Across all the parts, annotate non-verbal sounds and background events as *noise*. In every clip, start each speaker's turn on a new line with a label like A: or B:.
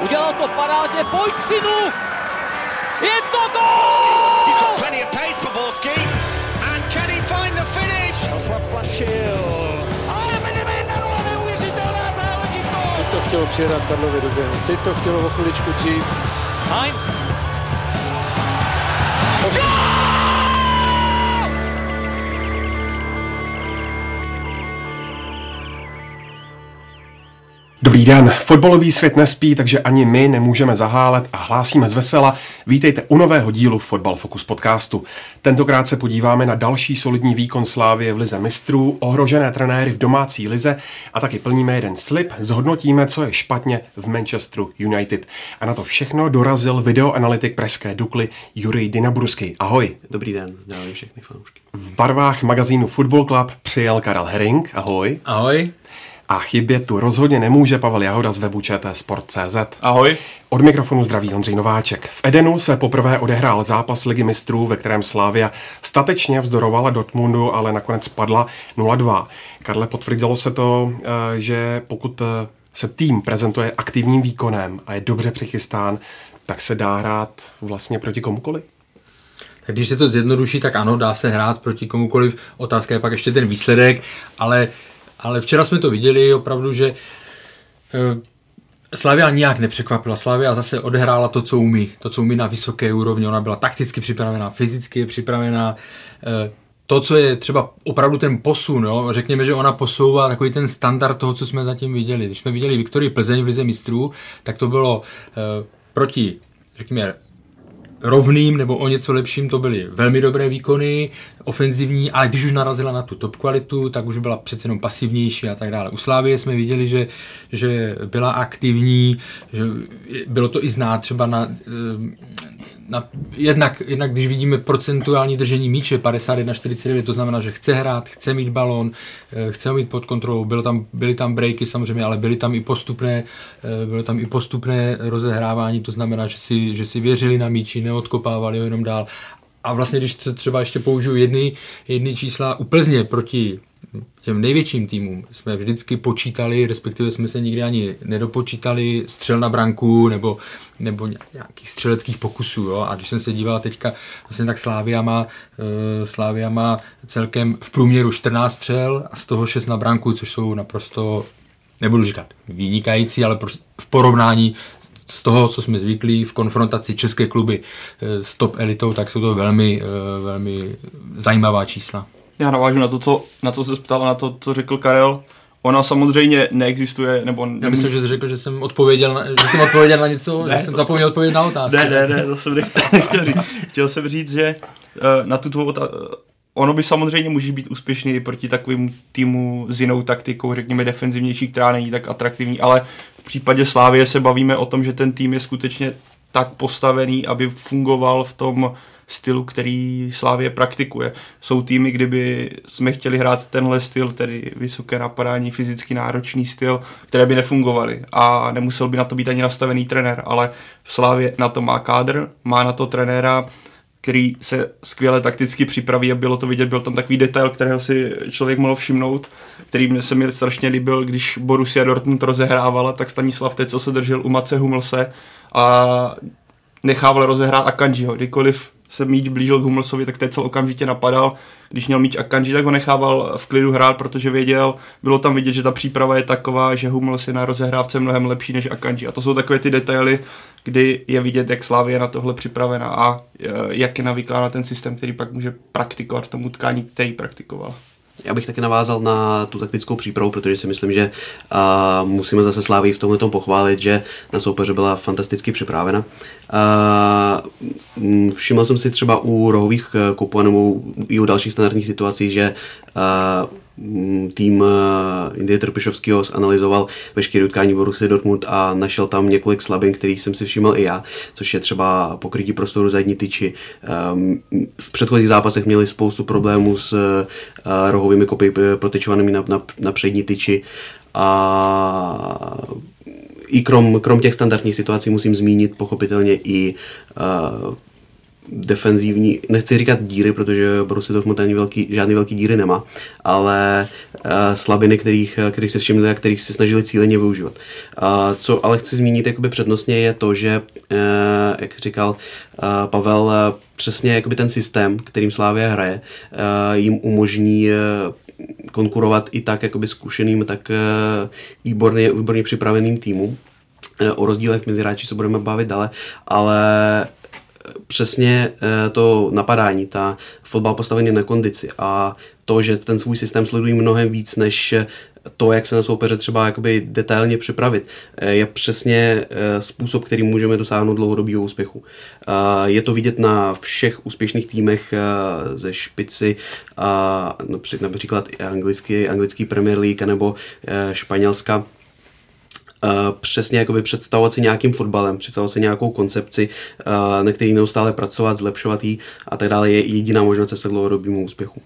A: Udělal to parádně, pojď synu! Je to gol!
B: He's got plenty of pace for Borski. And can he find the finish?
A: Zaplašil. Ale Medemena, neuvěřitelná záležitost!
C: Teď to chtělo přijedat Karlovi do běhu. Teď to chtělo o chviličku dřív.
A: Heinz.
D: Dobrý den, fotbalový svět nespí, takže ani my nemůžeme zahálet a hlásíme z vesela. Vítejte u nového dílu Fotbal Focus podcastu. Tentokrát se podíváme na další solidní výkon Slávie v lize mistrů, ohrožené trenéry v domácí lize a taky plníme jeden slib, zhodnotíme, co je špatně v Manchesteru United. A na to všechno dorazil videoanalytik Pražské Dukly Jurij Dinaburský. Ahoj.
E: Dobrý den, zdravím všechny fanoušky.
D: V barvách magazínu Football Club přijel Karel Herring. Ahoj.
F: Ahoj.
D: A chybět tu rozhodně nemůže Pavel Jahoda z webu ČT Sport.cz.
F: Ahoj.
D: Od mikrofonu zdraví Ondřej Nováček. V Edenu se poprvé odehrál zápas Ligy mistrů, ve kterém Slávia statečně vzdorovala Dortmundu, ale nakonec padla 0-2. Karle, potvrdilo se to, eh, že pokud eh, se tým prezentuje aktivním výkonem a je dobře přichystán, tak se dá hrát vlastně proti komukoli?
F: Tak když se to zjednoduší, tak ano, dá se hrát proti komukoliv. Otázka je pak ještě ten výsledek, ale ale včera jsme to viděli opravdu, že eh, Slavia nijak nepřekvapila. Slavia zase odehrála to, co umí. To, co umí na vysoké úrovni. Ona byla takticky připravená, fyzicky je připravená. Eh, to, co je třeba opravdu ten posun, jo? řekněme, že ona posouvá takový ten standard toho, co jsme zatím viděli. Když jsme viděli Viktorii Plzeň v Lize mistrů, tak to bylo uh, proti, řekněme, rovným nebo o něco lepším, to byly velmi dobré výkony, ofenzivní, ale když už narazila na tu top kvalitu, tak už byla přece jenom pasivnější a tak dále. U Slávie jsme viděli, že, že byla aktivní, že bylo to i znát třeba na, na, jednak, jednak když vidíme procentuální držení míče 51-49, to znamená, že chce hrát, chce mít balon, eh, chce ho mít pod kontrolou, bylo tam, byly tam breaky samozřejmě, ale byly tam i postupné, eh, bylo tam i postupné rozehrávání, to znamená, že si, že si věřili na míči, neodkopávali ho jenom dál. A vlastně, když třeba ještě použiju jedny, jedny čísla u Plzně proti těm největším týmům jsme vždycky počítali, respektive jsme se nikdy ani nedopočítali střel na branku nebo, nebo nějakých střeleckých pokusů. Jo? A když jsem se díval teďka, vlastně tak Slávia má, uh, Slávia má celkem v průměru 14 střel a z toho 6 na branku, což jsou naprosto, nebudu říkat vynikající, ale v porovnání z toho, co jsme zvyklí v konfrontaci české kluby eh, s top elitou, tak jsou to velmi, eh, velmi zajímavá čísla
G: já navážu na to, co, na co se ptal, na to, co řekl Karel. Ona samozřejmě neexistuje, nebo...
F: Já myslím, že jsi řekl, že jsem odpověděl na, že jsem odpověděl na něco, ne, že jsem zapomněl odpovědět na otázku.
G: Ne, ne, ne, to jsem nechtěl říct. Chtěl jsem říct, že eh, na tu tvou otázku, ono by samozřejmě může být úspěšný i proti takovým týmu s jinou taktikou, řekněme defenzivnější, která není tak atraktivní, ale v případě Slávie se bavíme o tom, že ten tým je skutečně tak postavený, aby fungoval v tom stylu, který Slávě praktikuje. Jsou týmy, kdyby jsme chtěli hrát tenhle styl, tedy vysoké napadání, fyzicky náročný styl, které by nefungovaly a nemusel by na to být ani nastavený trenér, ale v Slávě na to má kádr, má na to trenéra, který se skvěle takticky připraví a bylo to vidět, byl tam takový detail, kterého si člověk mohl všimnout, který se mi strašně líbil, když Borussia Dortmund rozehrávala, tak Stanislav teď, co se držel u Mace Humlse a nechával rozehrát Akanjiho. Kdykoliv se míč blížil k Hummelsovi, tak teď okamžitě napadal. Když měl míč Akanji, tak ho nechával v klidu hrát, protože věděl, bylo tam vidět, že ta příprava je taková, že Hummels je na rozehrávce mnohem lepší než Akanji. A to jsou takové ty detaily, kdy je vidět, jak Slávě je na tohle připravena a e, jak je navyklá na ten systém, který pak může praktikovat v tom utkání, který praktikoval.
E: Já bych taky navázal na tu taktickou přípravu, protože si myslím, že uh, musíme zase Slávy v tomhle pochválit, že na soupeře byla fantasticky připravena. Uh, všiml jsem si třeba u rohových e, kupů nebo i u dalších standardních situací, že uh, tým eh, Indie Trpišovského zanalizoval veškeré utkání Borussia Dortmund a našel tam několik slabin, kterých jsem si všiml i já, což je třeba pokrytí prostoru zadní tyči. Ehm, v předchozích zápasech měli spoustu problémů s eh, rohovými kopy eh, protyčovanými na, na, na přední tyči a i krom, krom těch standardních situací musím zmínit pochopitelně i uh, defenzivní, nechci říkat díry, protože Borussia Dortmund ani velký, žádný velký díry nemá, ale uh, slabiny, kterých, kterých se všimli a kterých se snažili cíleně využívat. Uh, co ale chci zmínit jakoby přednostně je to, že, uh, jak říkal uh, Pavel, uh, přesně jakoby ten systém, kterým Slávia hraje, uh, jim umožní uh, konkurovat i tak jakoby zkušeným, tak výborně, výborně připraveným týmům. O rozdílech mezi hráči se budeme bavit dále, ale přesně eh, to napadání, ta fotbal postavený na kondici a to, že ten svůj systém sledují mnohem víc než to, jak se na soupeře třeba jakoby detailně připravit, eh, je přesně eh, způsob, který můžeme dosáhnout dlouhodobého úspěchu. Je to vidět na všech úspěšných týmech ze špici, například anglický, anglický Premier League nebo španělska přesně jakoby představovat si nějakým fotbalem, představovat si nějakou koncepci, na který neustále pracovat, zlepšovat ji a tak dále, je jediná možná cesta k dlouhodobému úspěchu.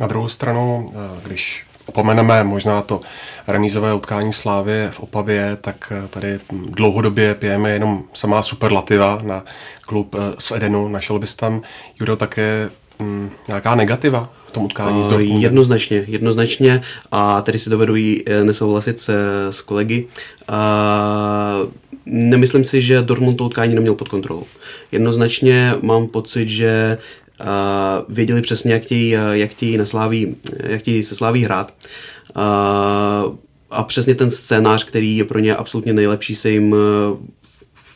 D: Na druhou stranu, když opomeneme možná to remízové utkání Slávy v Opavě, tak tady dlouhodobě pijeme jenom samá superlativa na klub z Edenu. Našel bys tam, Judo, také mm, nějaká negativa tom utkání s Dortmundem?
E: Jednoznačně, jednoznačně a tady si dovedu i e, nesouhlasit se, s kolegy. A, nemyslím si, že Dortmund to utkání neměl pod kontrolou. Jednoznačně mám pocit, že a, věděli přesně, jak chtějí, jak chtějí, na Sláví, jak chtějí se Sláví hrát. A, a přesně ten scénář, který je pro ně absolutně nejlepší, se jim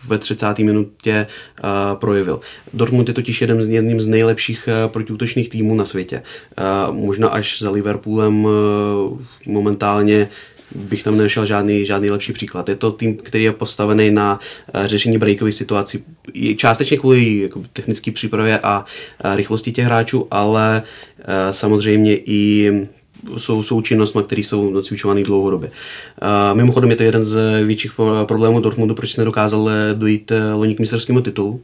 E: ve 30. minutě uh, projevil. Dortmund je totiž jeden z, jedním z nejlepších uh, protiútočných týmů na světě. Uh, možná až za Liverpoolem momentálně bych tam nenašel žádný, žádný lepší příklad. Je to tým, který je postavený na řešení breakových situací, částečně kvůli jako, technické přípravě a rychlosti těch hráčů, ale samozřejmě i jsou, jsou činnostmi, které jsou nacvičovány dlouhodobě. Uh, mimochodem je to jeden z větších problémů Dortmundu, proč se nedokázal eh, dojít eh, loni k mistrovskému titulu,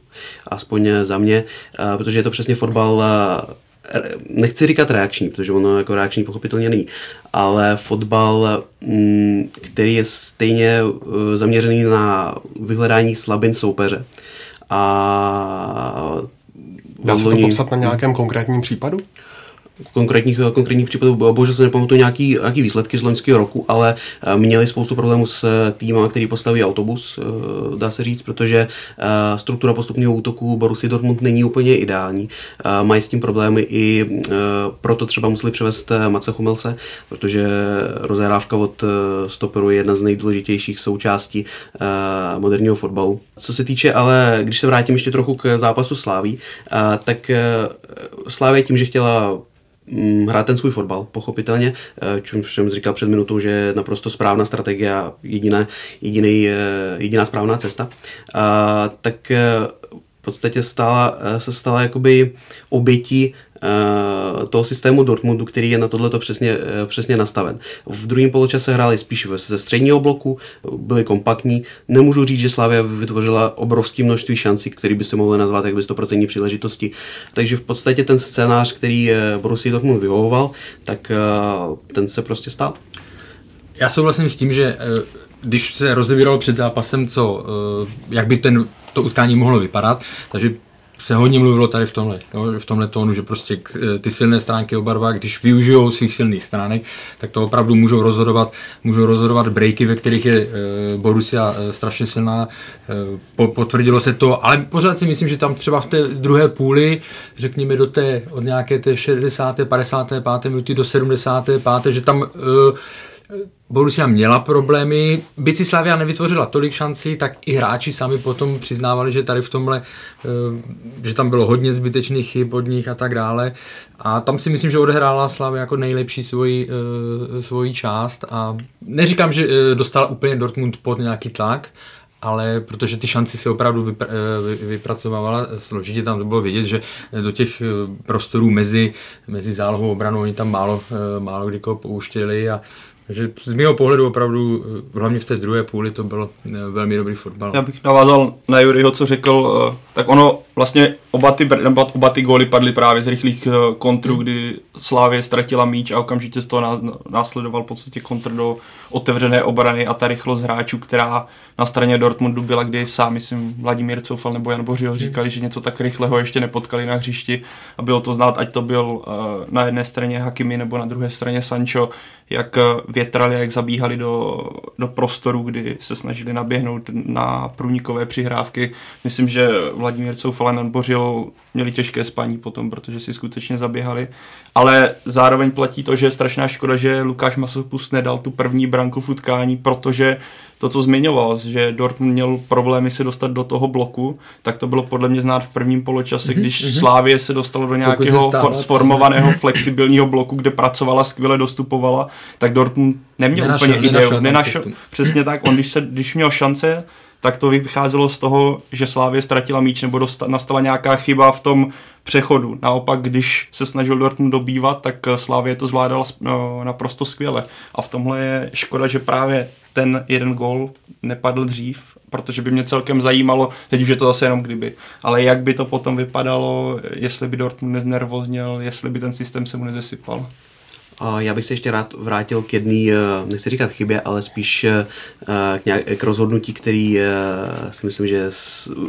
E: aspoň za mě, uh, protože je to přesně fotbal nechci říkat reakční, protože ono jako reakční pochopitelně není, ale fotbal, mm, který je stejně zaměřený na vyhledání slabin soupeře.
D: A Dá se to popsat na nějakém konkrétním případu?
E: Konkrétních, konkrétních případů, bohužel se nepamatuju nějaký, nějaký výsledky z loňského roku, ale eh, měli spoustu problémů s eh, týmem, který postaví autobus, eh, dá se říct, protože struktura postupného útoku Borussia Dortmund není úplně ideální. Mají s tím problémy i proto třeba museli převést Mace Chumelse, protože rozehrávka od stoperu je jedna z nejdůležitějších součástí moderního fotbalu. Co se týče ale, když se vrátím ještě trochu k zápasu Sláví, tak Slávě tím, že chtěla hrát ten svůj fotbal, pochopitelně, eh, čím jsem říkal před minutou, že je naprosto správná strategie a jediná, jediný, eh, jediná správná cesta, a, tak eh, v podstatě stala, se stala jakoby obětí toho systému Dortmundu, který je na tohleto přesně, eh, přesně nastaven. V druhém poločase hráli spíš ze středního bloku, byli kompaktní. Nemůžu říct, že Slavia vytvořila obrovské množství šancí, které by se mohly nazvat jak 100% příležitosti. Takže v podstatě ten scénář, který eh, Borussia Dortmund vyhovoval, tak ten se prostě stal.
F: Já souhlasím s tím, že když se rozebíralo před zápasem, co, jak by ten, to utkání mohlo vypadat, takže se hodně mluvilo tady v tomhle, jo, v tomhle tónu, že prostě eh, ty silné stránky oba když využijou svých silných stránek, tak to opravdu můžou rozhodovat, můžou rozhodovat breaky, ve kterých je e, Borussia e, strašně silná. Po, potvrdilo se to, ale pořád si myslím, že tam třeba v té druhé půli, řekněme do té, od nějaké té 60. 55. minuty do 75. že tam Borussia měla problémy, byť si Slavia nevytvořila tolik šancí, tak i hráči sami potom přiznávali, že tady v tomhle, eh, že tam bylo hodně zbytečných chyb od nich a tak dále. A tam si myslím, že odehrála Slavia jako nejlepší svoji, eh, svoji část a neříkám, že eh, dostala úplně Dortmund pod nějaký tlak, ale protože ty šance si opravdu vypr- vypracovávala složitě, tam to bylo vidět, že do těch prostorů mezi, mezi zálohou obranou oni tam málo, málo kdy pouštěli a takže z mého pohledu opravdu, eh, hlavně v té druhé půli, to byl eh, velmi dobrý fotbal.
G: Já bych navázal na Juryho, co řekl, eh, tak ono vlastně oba ty, nebo oba ty góly padly právě z rychlých eh, kontrů, kdy Slávě ztratila míč a okamžitě z toho následoval v podstatě kontr do otevřené obrany a ta rychlost hráčů, která na straně Dortmundu byla, kdy sám, myslím, Vladimír Coufal nebo Jan Bořil říkali, že něco tak rychlého ještě nepotkali na hřišti a bylo to znát, ať to byl uh, na jedné straně Hakimi nebo na druhé straně Sancho, jak větrali, jak zabíhali do, do prostoru, kdy se snažili naběhnout na průnikové přihrávky. Myslím, že Vladimír Coufal Jan Bořil měli těžké spaní potom, protože si skutečně zaběhali. Ale zároveň platí to, že je strašná škoda, že Lukáš Masopust nedal tu první branku v utkání, protože to, co zmiňoval, že Dortmund měl problémy se dostat do toho bloku, tak to bylo podle mě znát v prvním poločase, mm-hmm, když mm-hmm. Slávě se dostalo do nějakého for, sformovaného flexibilního bloku, kde pracovala, skvěle dostupovala, tak Dortmund neměl nenašel, úplně nenašel ideu. Nenašel, přesně tak, on když, se, když měl šance, tak to vycházelo z toho, že Slávě ztratila míč nebo dosta, nastala nějaká chyba v tom přechodu. Naopak, když se snažil Dortmund dobývat, tak Slávě to zvládala no, naprosto skvěle. A v tomhle je škoda, že právě ten jeden gol nepadl dřív, protože by mě celkem zajímalo, teď už je to zase jenom kdyby, ale jak by to potom vypadalo, jestli by Dortmund neznervozněl, jestli by ten systém se mu nezesypal.
E: Já bych se ještě rád vrátil k jedné, eh, nechci říkat chybě, ale spíš eh, k, nějak, k rozhodnutí, který eh, si myslím, že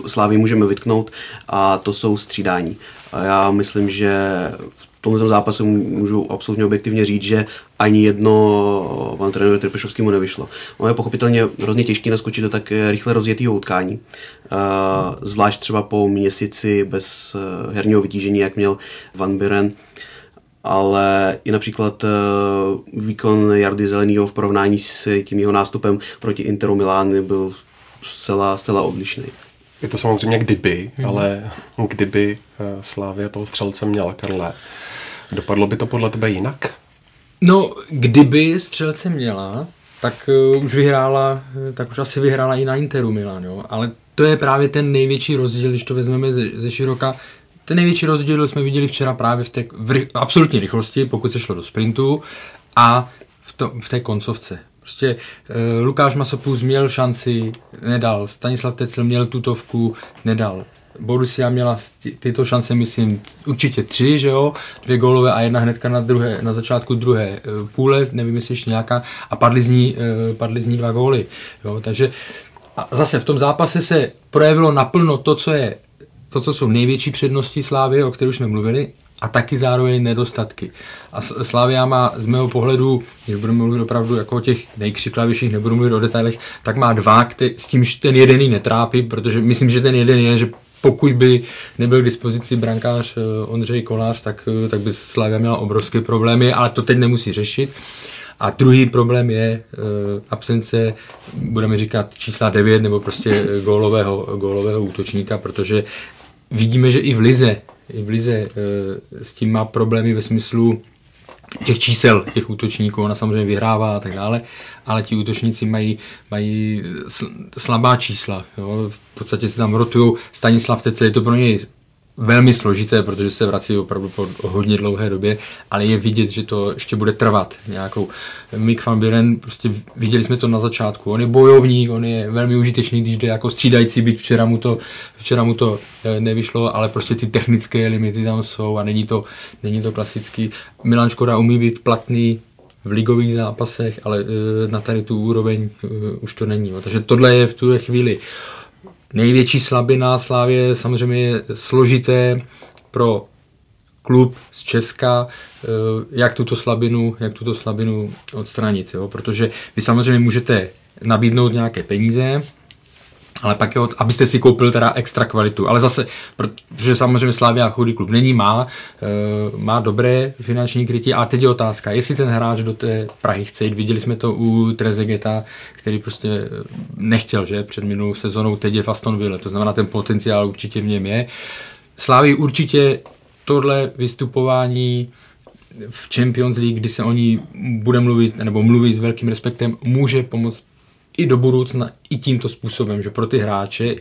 E: Slávy můžeme vytknout a to jsou střídání. Já myslím, že v tomto zápase můžu absolutně objektivně říct, že ani jedno panu trenéru Trpešovskému nevyšlo. Ono je pochopitelně hrozně těžké naskočit do tak rychle rozjetého utkání. Zvlášť třeba po měsíci bez herního vytížení, jak měl Van Buren ale i například uh, výkon Jardy Zelenýho v porovnání s tím jeho nástupem proti Interu Milán byl zcela, zcela odlišný.
D: Je to samozřejmě kdyby, mm. ale kdyby uh, Slávě toho střelce měla, Karle, dopadlo by to podle tebe jinak?
F: No, kdyby střelce měla, tak uh, už vyhrála, tak už asi vyhrála i na Interu Milán, jo? ale to je právě ten největší rozdíl, když to vezmeme ze, ze široka, ten největší rozdíl jsme viděli včera právě v té v absolutní rychlosti, pokud se šlo do sprintu a v, to, v té koncovce. Prostě e, Lukáš Masopus měl šanci, nedal. Stanislav Tecel měl tutovku, nedal. Borussia měla ty, tyto šance, myslím, určitě tři, že jo, dvě gólové a jedna hnedka na, druhé, na začátku druhé e, půle, nevím, jestli ještě nějaká, a padly z ní, e, padly z ní dva góly, jo, takže a zase v tom zápase se projevilo naplno to, co je to, co jsou největší přednosti Slávy, o kterých jsme mluvili, a taky zároveň nedostatky. A Slávia má z mého pohledu, když budeme mluvit opravdu jako o těch nejkřiklavějších, nebudu mluvit o detailech, tak má dva, který, s tím ten jeden netrápí, protože myslím, že ten jeden je, že pokud by nebyl k dispozici brankář eh, Ondřej Kolář, tak, eh, tak by Slavia měla obrovské problémy, ale to teď nemusí řešit. A druhý problém je uh, absence, budeme říkat čísla 9 nebo prostě gólového, gólového útočníka, protože vidíme, že i v Lize, i v Lize e, s tím má problémy ve smyslu těch čísel těch útočníků, ona samozřejmě vyhrává a tak dále, ale ti útočníci mají, mají slabá čísla. Jo. V podstatě se tam rotují Stanislav Tecel, je to pro něj velmi složité, protože se vrací opravdu po hodně dlouhé době, ale je vidět, že to ještě bude trvat nějakou. Mick van Buren, prostě viděli jsme to na začátku, on je bojovník, on je velmi užitečný, když jde jako střídající, byť včera mu to, včera mu to eh, nevyšlo, ale prostě ty technické limity tam jsou a není to, není to klasický. Milan Škoda umí být platný v ligových zápasech, ale eh, na tady tu úroveň eh, už to není. Takže tohle je v tuhle chvíli Největší slabina Slávě je samozřejmě složité pro klub z Česka, eh, jak tuto slabinu, jak tuto slabinu odstranit, jo? protože vy samozřejmě můžete nabídnout nějaké peníze, ale pak je, abyste si koupil teda extra kvalitu. Ale zase, protože samozřejmě Slavia chudý klub není, má, eh, má dobré finanční krytí a teď je otázka, jestli ten hráč do té Prahy chce jít. Viděli jsme to u Trezegeta, který prostě eh, nechtěl, že před minulou sezónou, teď je v Aston to znamená, ten potenciál určitě v něm je. Slávy určitě tohle vystupování v Champions League, kdy se o ní bude mluvit, nebo mluví s velkým respektem, může pomoct i do budoucna i tímto způsobem, že pro ty hráče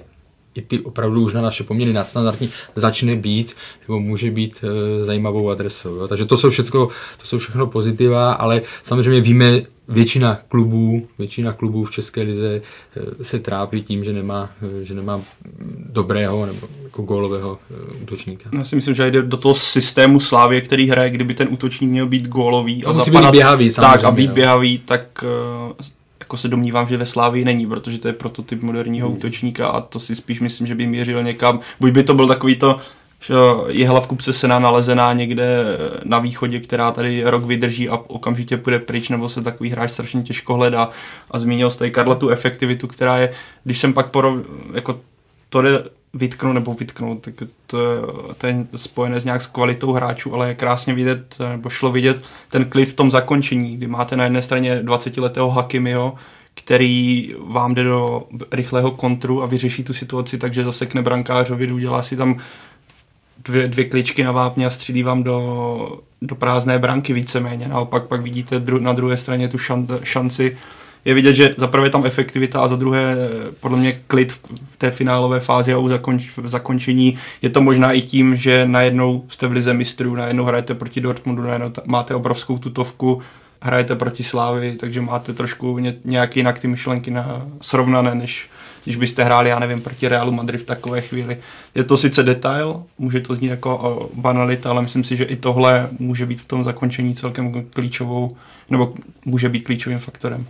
F: i ty opravdu už na naše poměry nadstandardní začne být nebo může být e, zajímavou adresou. Jo. Takže to jsou, všechno, to jsou všechno pozitiva, ale samozřejmě víme, většina klubů, většina klubů v České lize e, se trápí tím, že nemá, e, že nemá dobrého nebo jako gólového útočníka.
G: Já si myslím, že jde do toho systému Slávě, který hraje, kdyby ten útočník měl být gólový
F: a, a zapadat, být běhavý,
G: tak a být jo. běhavý, tak jako se domnívám, že ve Slávii není, protože to je prototyp moderního hmm. útočníka a to si spíš myslím, že by měřil někam. Buď by to byl takový to, že jehla v kupce sena nalezená někde na východě, která tady rok vydrží a okamžitě půjde pryč, nebo se takový hráč strašně těžko hledá. A zmínil jste i Karla tu efektivitu, která je, když jsem pak porov, jako to jde vytknout nebo vytknout, tak to to je spojené s nějak s kvalitou hráčů, ale je krásně vidět, nebo šlo vidět ten klid v tom zakončení, kdy máte na jedné straně 20-letého Hakimiho, který vám jde do rychlého kontru a vyřeší tu situaci, takže zasekne brankářovi, udělá si tam dvě, dvě kličky na vápně a střílí vám do, do prázdné branky víceméně. Naopak pak vidíte dru, na druhé straně tu šan, šanci. Je vidět, že za prvé tam efektivita a za druhé podle mě klid v té finálové fázi a u zakonč, zakončení. Je to možná i tím, že najednou jste v lize mistrů, najednou hrajete proti Dortmundu, najednou máte obrovskou tutovku, hrajete proti Slávy, takže máte trošku ně, nějak jinak ty myšlenky na, srovnané, než když byste hráli, já nevím, proti Realu Madrid v takové chvíli. Je to sice detail, může to znít jako banalita, ale myslím si, že i tohle může být v tom zakončení celkem klíčovou, nebo může být klíčovým faktorem.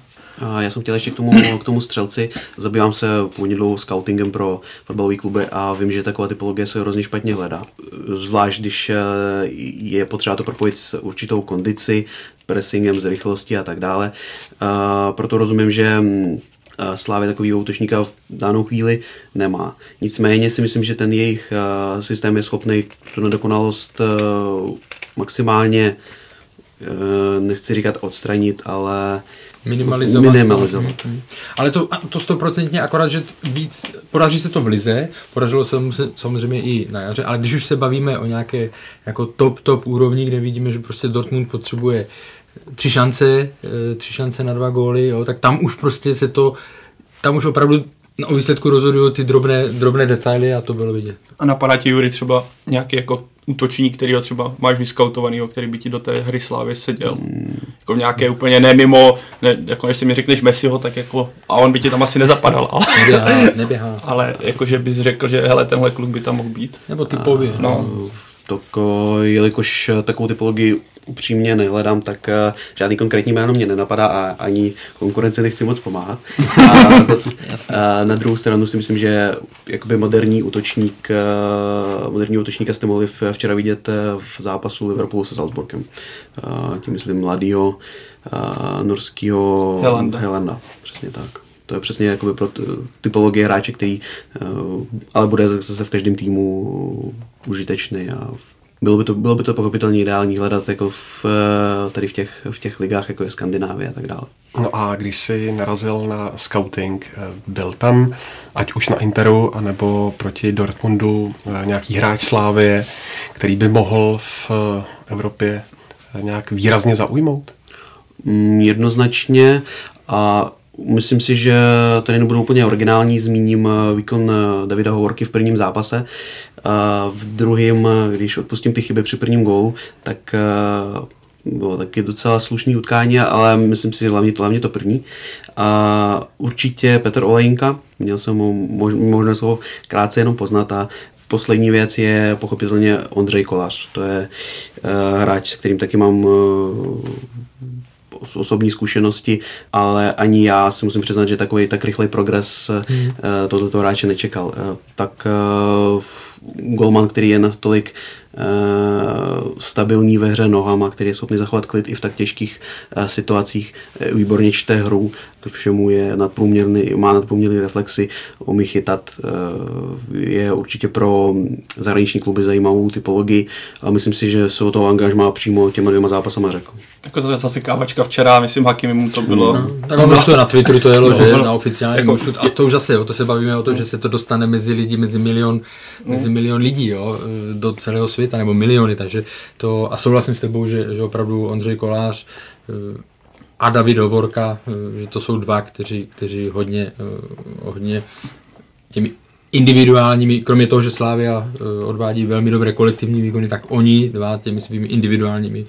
E: Já jsem chtěl ještě k tomu, k tomu střelci. Zabývám se původně dlouho scoutingem pro fotbalové kluby a vím, že taková typologie se hrozně špatně hledá. Zvlášť, když eh, je potřeba to propojit s určitou kondici, pressingem, s rychlostí a tak dále. Proto rozumím, že mm, Slávě takového útočníka v danou chvíli nemá. Nicméně si myslím, že ten jejich systém je schopný tu nedokonalost maximálně nechci říkat odstranit, ale
F: minimalizovat.
E: minimalizovat.
F: Mhm. Ale to, to stoprocentně akorát, že víc, podaří se to v lize, podařilo se mu samozřejmě i na jaře, ale když už se bavíme o nějaké jako top, top úrovni, kde vidíme, že prostě Dortmund potřebuje tři šance, eh, tři šance na dva góly, jo, tak tam už prostě se to, tam už opravdu o výsledku rozhodují ty drobné, drobné detaily a to bylo vidět.
G: A napadá ti, Jury, třeba nějaký jako útočník, který ho třeba máš vyskautovaný, který by ti do té hry Slávy seděl. Mm. Jako nějaké úplně ne mimo, ne, jako než si mi řekneš Messiho, tak jako, a on by ti tam asi nezapadal. Ale,
F: neběhá, neběhá. *laughs*
G: ale jakože bys řekl, že hele, tenhle kluk by tam mohl být.
F: Nebo typově.
G: No.
E: Tak, jelikož takovou typologii upřímně nehledám, tak uh, žádný konkrétní jméno mě nenapadá a ani konkurence nechci moc pomáhat. A *laughs* zas, uh, na druhou stranu si myslím, že jakoby moderní útočník, uh, moderní útočníka jste mohli včera vidět v zápasu Liverpoolu se Salzburgem. Uh, tím myslím mladýho uh, norského
G: Helanda.
E: Helanda. Přesně tak. To je přesně jakoby pro typologie hráče, který uh, ale bude zase v každém týmu užitečný a bylo by to, bylo by to pochopitelně ideální hledat jako v, eh, tady v těch, v těch ligách, jako je Skandinávie a tak dále.
D: No a když jsi narazil na scouting, eh, byl tam, ať už na Interu, anebo proti Dortmundu, eh, nějaký hráč Slávie, který by mohl v Evropě nějak výrazně zaujmout?
E: Mm, jednoznačně a Myslím si, že tady nebudou úplně originální, zmíním výkon Davida Hovorky v prvním zápase, a v druhém, když odpustím ty chyby při prvním gólu, tak eh, bylo taky docela slušný utkání, ale myslím si, že hlavně to, hlavně to první. A určitě Petr Olejinka, měl jsem mu možnost ho krátce jenom poznat a poslední věc je pochopitelně Ondřej Kolář. To je hráč, s kterým taky mám osobní zkušenosti, ale ani já si musím přiznat, že takový tak rychlej progres hmm. tohoto hráče nečekal. Tak golman, který je natolik stabilní ve hře nohama, který je schopný zachovat klid i v tak těžkých uh, situacích, výborně čte hru, k všemu je nadprůměrný, má nadprůměrný reflexy, umí chytat, je určitě pro zahraniční kluby zajímavou typologii a myslím si, že se o toho angažmá přímo těma dvěma zápasama řekl.
G: Jako to je zase kávačka včera, myslím, Hakimi mu to bylo. No,
F: tak on to na Twitteru to jelo, no, že no, na oficiální jako, a to už zase, jo, to se bavíme o to, že se to dostane mezi lidi, mezi milion, mezi milion lidí, jo, do celého světa, nebo miliony, takže to, a souhlasím s tebou, že, že opravdu Ondřej Kolář eh, a David Hovorka, eh, že to jsou dva, kteří, kteří hodně, eh, hodně těmi individuálními, kromě toho, že Slávia odvádí velmi dobré kolektivní výkony, tak oni dva těmi svými individuálními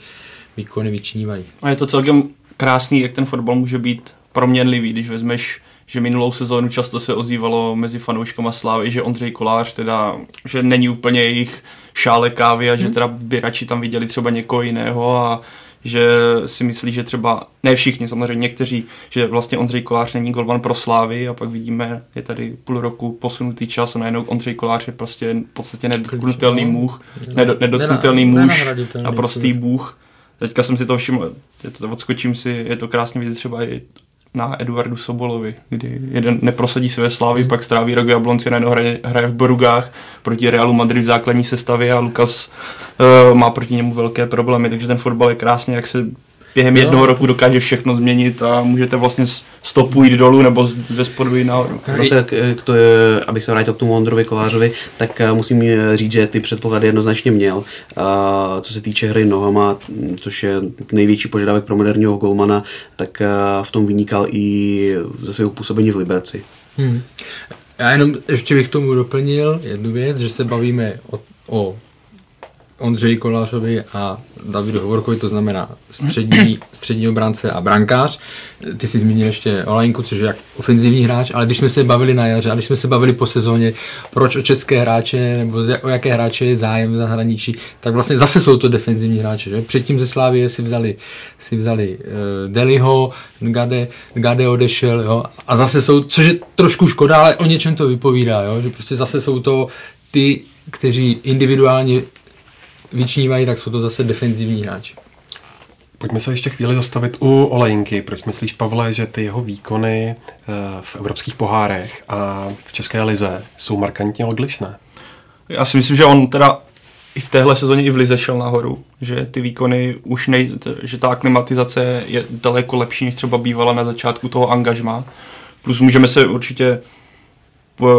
F: výkony vyčnívají.
G: A je to celkem krásný, jak ten fotbal může být proměnlivý, když vezmeš že minulou sezónu často se ozývalo mezi fanouškama Slávy, že Ondřej Kolář teda, že není úplně jejich šále kávy a že teda by radši tam viděli třeba někoho jiného a že si myslí, že třeba, ne všichni, samozřejmě někteří, že vlastně Ondřej Kolář není golman pro Slávy a pak vidíme, je tady půl roku posunutý čas a najednou Ondřej Kolář je prostě v podstatě nedotknutelný muh, nedotknutelný muž a prostý bůh. Teďka jsem si to všiml, je to, odskočím si, je to krásně vidět třeba i na Eduardu Sobolovi, kdy jeden neprosadí Slávi, hmm. pak stráví rok v Jablonci, najednou hraje, hraje v Borugách proti Realu Madrid v základní sestavě a Lukas uh, má proti němu velké problémy, takže ten fotbal je krásně, jak se během jo. jednoho roku dokáže všechno změnit a můžete vlastně stopu jít dolů nebo ze spodu jít nahoru.
E: Zase, k to je, abych se vrátil k tomu Ondrovi Kolářovi, tak eh, musím eh, říct, že ty předpoklady jednoznačně měl. A co se týče hry nohama, což je největší požadavek pro moderního golmana, tak eh, v tom vynikal i ze svého působení v Liberci. Hmm.
F: Já jenom ještě bych tomu doplnil jednu věc, že se bavíme o, o Ondřeji Kolářovi a Davidu Hovorkovi, to znamená střední, střední obránce a brankář. Ty jsi zmínil ještě Olajnku, což je jak ofenzivní hráč, ale když jsme se bavili na jaře a když jsme se bavili po sezóně, proč o české hráče nebo o jaké hráče je zájem v zahraničí, tak vlastně zase jsou to defenzivní hráče. Že? Předtím ze Slávie si vzali, si vzali uh, Deliho, Gade, Gade odešel jo? a zase jsou, což je trošku škoda, ale o něčem to vypovídá, jo? že prostě zase jsou to ty, kteří individuálně vyčnívají, tak jsou to zase defenzivní hráči.
D: Pojďme se ještě chvíli zastavit u Olejinky. Proč myslíš, Pavle, že ty jeho výkony eh, v evropských pohárech a v České lize jsou markantně odlišné?
G: Já si myslím, že on teda i v téhle sezóně i v Lize šel nahoru, že ty výkony už nej, že ta aklimatizace je daleko lepší, než třeba bývala na začátku toho angažma. Plus můžeme se určitě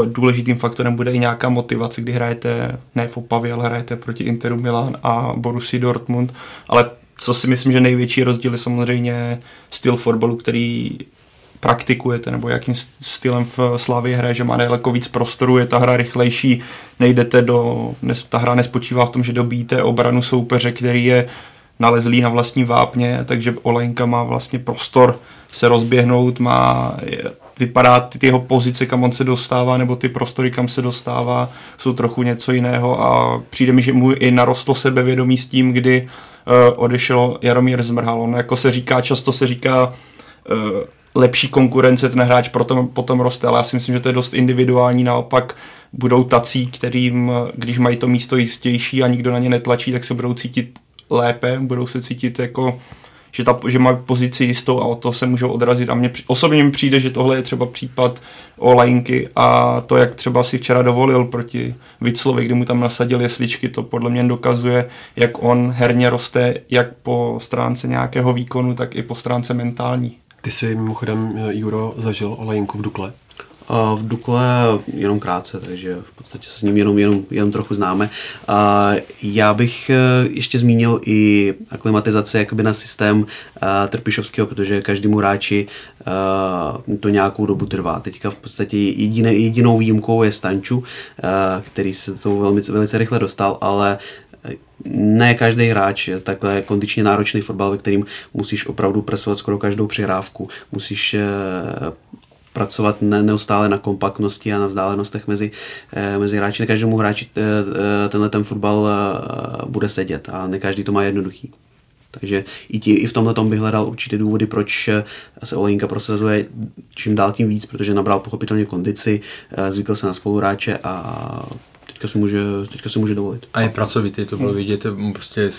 G: důležitým faktorem bude i nějaká motivace, kdy hrajete ne v Opavě, ale hrajete proti Interu Milan a Borussia Dortmund, ale co si myslím, že největší rozdíl je samozřejmě styl fotbalu, který praktikujete, nebo jakým stylem v Slavě hraje, že má daleko víc prostoru, je ta hra rychlejší, nejdete do, ta hra nespočívá v tom, že dobíte obranu soupeře, který je nalezlý na vlastní vápně, takže Olejnka má vlastně prostor se rozběhnout, má vypadá ty jeho pozice, kam on se dostává, nebo ty prostory, kam se dostává, jsou trochu něco jiného a přijde mi, že mu i narostlo sebevědomí s tím, kdy uh, odešel Jaromír Zmrhal. On jako se říká, často se říká uh, lepší konkurence, ten hráč potom, potom roste, ale já si myslím, že to je dost individuální, naopak budou tací, kterým, když mají to místo jistější a nikdo na ně netlačí, tak se budou cítit lépe, budou se cítit jako že, ta, že má pozici jistou a o to se můžou odrazit. A mně osobně mi přijde, že tohle je třeba případ o Lajinky a to, jak třeba si včera dovolil proti Viclovi, kdy mu tam nasadil jesličky, to podle mě dokazuje, jak on herně roste jak po stránce nějakého výkonu, tak i po stránce mentální.
D: Ty jsi mimochodem, Juro, zažil Olejinku v Dukle?
E: V Dukle jenom krátce, takže v podstatě se s ním jenom, jenom, jenom trochu známe. Já bych e, ještě zmínil i aklimatizaci jakoby na systém e, Trpišovského, protože každému hráči e, to nějakou dobu trvá. Teďka v podstatě jediné, jedinou výjimkou je Stanču, který se to velmi, velice rychle dostal, ale ne každý hráč je takhle kondičně náročný fotbal, ve kterým musíš opravdu presovat skoro každou přihrávku, musíš pracovat ne, neustále na kompaktnosti a na vzdálenostech mezi, eh, mezi hráči. Ne každému hráči eh, eh, tenhle ten fotbal bude sedět a ne každý to má jednoduchý. Takže i, tí, i v tomhle tom bych hledal určité důvody, proč se Olejnka prosazuje čím dál tím víc, protože nabral pochopitelně kondici, zvykl se na spoluhráče a teďka si může, teďka si může dovolit.
F: A je pracovitý, to bylo vidět, prostě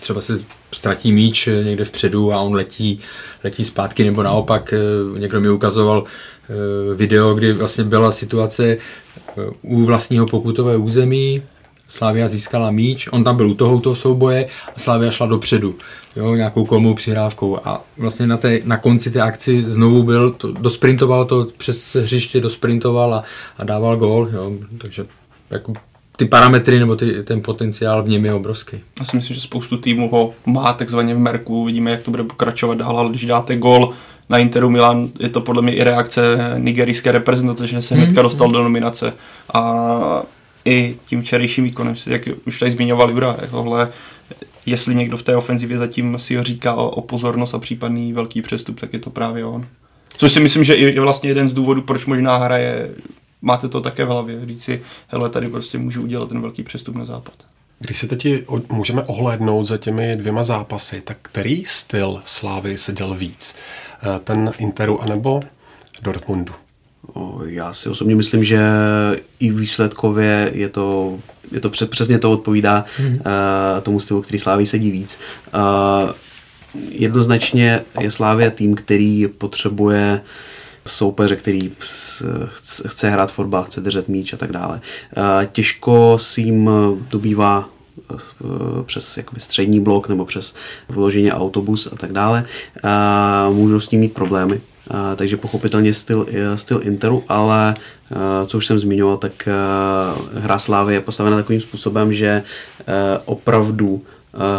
F: třeba se ztratí míč někde vpředu a on letí, letí zpátky, nebo naopak někdo mi ukazoval Eh, video, kdy vlastně byla situace eh, u vlastního pokutového území, Slavia získala míč, on tam byl u toho, toho souboje a Slavia šla dopředu, jo, nějakou kolmou přihrávkou. A vlastně na, té, na konci té akci znovu byl, to, dosprintoval to přes hřiště, dosprintoval a, a dával gól, jo, takže jako ty parametry nebo ty, ten potenciál v něm je obrovský.
G: Já si myslím, že spoustu týmů ho má takzvaně v merku, vidíme, jak to bude pokračovat dál, ale když dáte gol na Interu Milan je to podle mě i reakce nigerijské reprezentace, že se hnedka hmm. dostal do nominace. A i tím včerejším výkonem, jak už tady zmiňoval Jura, tohle, jestli někdo v té ofenzivě zatím si ho říká o, o pozornost a případný velký přestup, tak je to právě on. Což si myslím, že je vlastně jeden z důvodů, proč možná hraje, máte to také v hlavě, říct si, hele, tady prostě můžu udělat ten velký přestup na západ.
D: Když se teď můžeme ohlédnout za těmi dvěma zápasy, tak který styl Slávy seděl víc? Eh, ten Interu anebo Dortmundu?
E: Já si osobně myslím, že i výsledkově je to, je to přesně to odpovídá mm-hmm. uh, tomu stylu, který Slávy sedí víc. Uh, jednoznačně je Slávia tým, který potřebuje soupeře, který chce hrát fotbal, chce držet míč a tak dále. Těžko si jim dobývá přes jakoby střední blok nebo přes vloženě autobus a tak dále. Můžou s ním mít problémy. Takže pochopitelně styl, styl Interu, ale co už jsem zmiňoval, tak hra Slávy je postavena takovým způsobem, že opravdu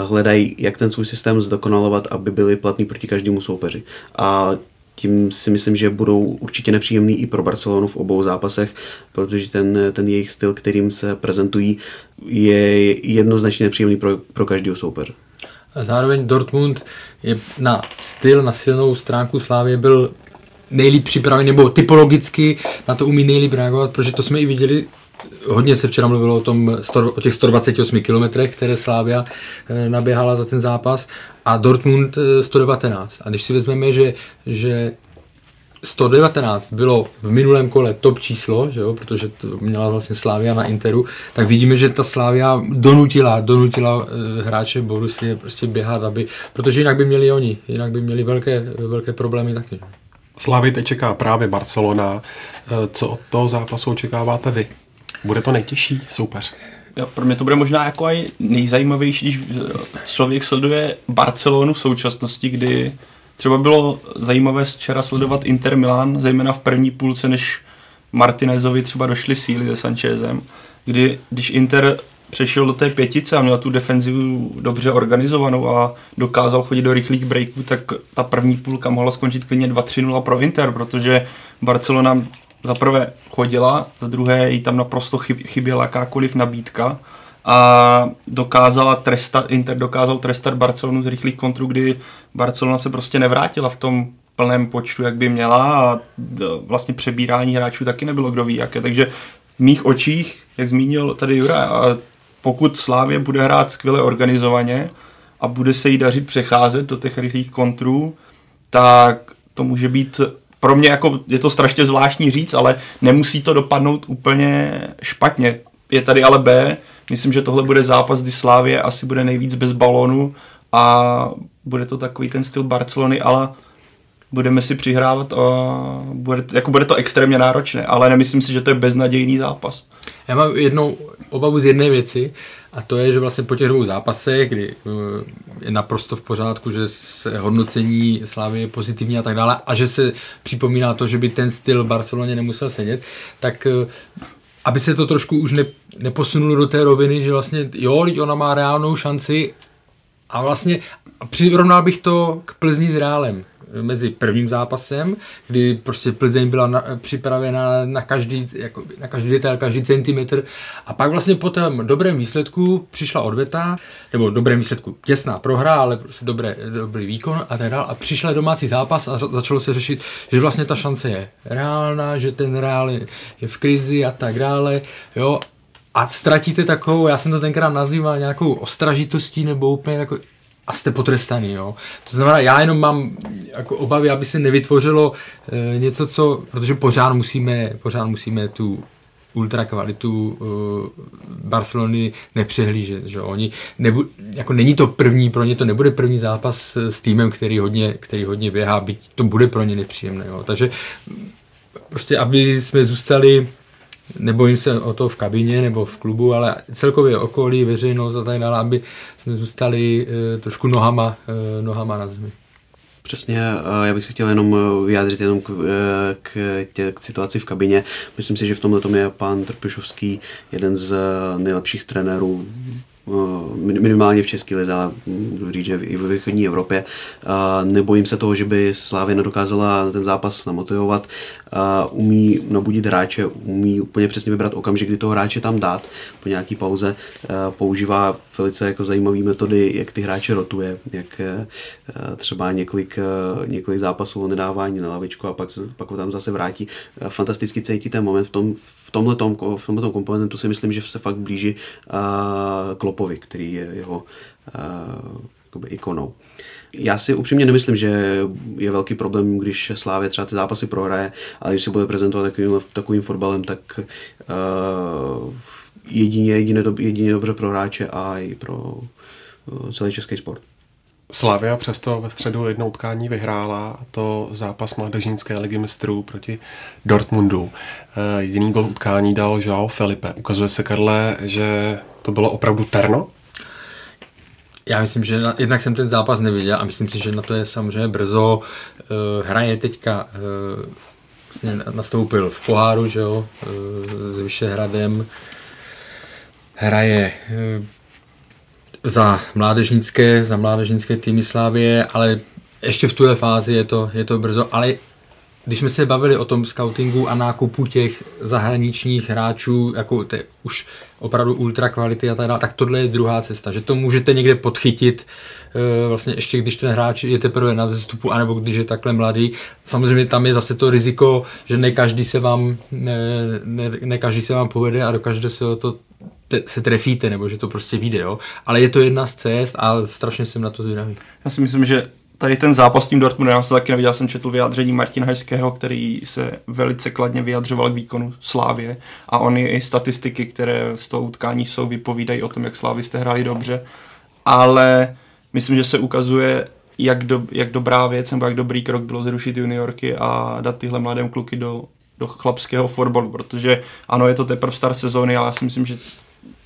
E: hledají, jak ten svůj systém zdokonalovat, aby byli platní proti každému soupeři. A tím si myslím, že budou určitě nepříjemný i pro Barcelonu v obou zápasech, protože ten, ten jejich styl, kterým se prezentují, je jednoznačně nepříjemný pro, pro každého soupeře.
F: Zároveň Dortmund je na styl, na silnou stránku Slávě byl nejlíp připravený, nebo typologicky na to umí nejlíp reagovat, protože to jsme i viděli Hodně se včera mluvilo o, tom, o těch 128 kilometrech, které Slávia eh, naběhala za ten zápas a Dortmund 119. Eh, a když si vezmeme, že, že 119 bylo v minulém kole top číslo, že jo, protože to měla vlastně Slávia na Interu, tak vidíme, že ta Slávia donutila, donutila eh, hráče Borusy prostě běhat, aby, protože jinak by měli oni, jinak by měli velké, velké problémy taky.
D: Slávy teď čeká právě Barcelona. Co od toho zápasu očekáváte vy? Bude to nejtěžší soupeř?
G: Jo, pro mě to bude možná jako aj nejzajímavější, když člověk sleduje Barcelonu v současnosti, kdy třeba bylo zajímavé včera sledovat Inter Milan, zejména v první půlce, než Martinezovi třeba došly síly se Sanchezem, kdy když Inter přešel do té pětice a měl tu defenzivu dobře organizovanou a dokázal chodit do rychlých breaků, tak ta první půlka mohla skončit klidně 2-3-0 pro Inter, protože Barcelona za prvé chodila, za druhé jí tam naprosto chyběla jakákoliv nabídka a dokázala trestat, Inter dokázal trestat Barcelonu z rychlých kontrů, kdy Barcelona se prostě nevrátila v tom plném počtu, jak by měla a vlastně přebírání hráčů taky nebylo kdo ví jaké, takže v mých očích, jak zmínil tady Jura, pokud Slávě bude hrát skvěle organizovaně a bude se jí dařit přecházet do těch rychlých kontrů, tak to může být pro mě jako je to strašně zvláštní říct, ale nemusí to dopadnout úplně špatně. Je tady ale B, myslím, že tohle bude zápas, kdy Slávě asi bude nejvíc bez balonu a bude to takový ten styl Barcelony, ale budeme si přihrávat a bude, jako bude to extrémně náročné, ale nemyslím si, že to je beznadějný zápas.
F: Já mám jednou obavu z jedné věci a to je, že vlastně po těch dvou zápasech, kdy eh, je naprosto v pořádku, že se hodnocení Slávy je pozitivní a tak dále a že se připomíná to, že by ten styl Barceloně nemusel sedět, tak eh, aby se to trošku už ne, neposunulo do té roviny, že vlastně jo, ona má reálnou šanci a vlastně přirovnal bych to k Plzni s Reálem mezi prvním zápasem, kdy prostě Plzeň byla na, připravena na každý, jako, na každý detail, každý centimetr. A pak vlastně po tom dobrém výsledku přišla odveta, nebo dobrém výsledku těsná prohra, ale prostě dobré, dobrý výkon a tak dále a přišla domácí zápas a začalo se řešit, že vlastně ta šance je reálná, že ten reál je, je v krizi a tak dále, jo, a ztratíte takovou, já jsem to tenkrát nazýval nějakou ostražitostí nebo úplně takový a jste potrestaný. Jo? To znamená, já jenom mám jako obavy, aby se nevytvořilo e, něco, co, protože pořád musíme, pořád musíme tu ultra kvalitu uh, Barcelony nepřehlížet, že oni nebu, jako není to první, pro ně to nebude první zápas s týmem, který hodně, který hodně běhá, byť to bude pro ně nepříjemné, jo. takže prostě, aby jsme zůstali nebojím se o to v kabině nebo v klubu, ale celkově okolí, veřejnost a tak dále, aby jsme zůstali e, trošku nohama, e, nohama na zemi.
E: Přesně, eh, já bych se chtěl jenom vyjádřit jenom k, k, tě, k situaci v kabině. Myslím si, že v tomhle je pan Trpišovský jeden z nejlepších trenérů minimálně v České lize, můžu říct, že i v východní Evropě. Nebojím se toho, že by Slávě nedokázala ten zápas namotivovat. Umí nabudit hráče, umí úplně přesně vybrat okamžik, kdy toho hráče tam dát po nějaký pauze. Používá velice jako zajímavé metody, jak ty hráče rotuje, jak třeba několik, několik zápasů nedávání na lavičku a pak, pak ho tam zase vrátí. Fantasticky cítí ten moment v tom, v tomhle v komponentu si myslím, že se fakt blíží Klopovi, který je jeho uh, ikonou. Já si upřímně nemyslím, že je velký problém, když Slávě třeba ty zápasy prohraje, ale když se bude prezentovat takovým, takovým fotbalem, tak uh, jedině, jedině, jedině dobře pro hráče a i pro uh, celý český sport.
D: Slavia přesto ve středu jednou utkání vyhrála, a to zápas mládežnické ligy mistrů proti Dortmundu. Jediný gol utkání dal Joao Felipe. Ukazuje se, Karle, že to bylo opravdu terno?
F: Já myslím, že na, jednak jsem ten zápas neviděl a myslím si, že na to je samozřejmě brzo. Uh, hraje teďka, uh, vlastně nastoupil v poháru, že jo, s Vyšehradem. Hraje za mládežnické, za mládežnické týmy Slávie, ale ještě v tuhle fázi je to, je to brzo, ale když jsme se bavili o tom scoutingu a nákupu těch zahraničních hráčů, jako te, už opravdu ultra kvality a tak dále, tak tohle je druhá cesta, že to můžete někde podchytit, e, vlastně ještě když ten hráč je teprve na vzestupu, anebo když je takhle mladý. Samozřejmě tam je zase to riziko, že ne každý se vám, ne, ne, ne každý se vám povede a dokáže se o to te, se trefíte, nebo že to prostě vyjde, jo. Ale je to jedna z cest a strašně jsem na to zvědavý.
G: Já si myslím, že tady ten zápas s tím Dortmundem, já jsem taky neviděl, jsem četl vyjádření Martina Hajského, který se velice kladně vyjadřoval k výkonu Slávě a on i statistiky, které z toho utkání jsou, vypovídají o tom, jak jste hráli dobře, ale myslím, že se ukazuje, jak, do, jak dobrá věc nebo jak dobrý krok bylo zrušit juniorky a dát tyhle mladé kluky do, do chlapského fotbalu, protože ano, je to teprve start sezóny, ale já si myslím, že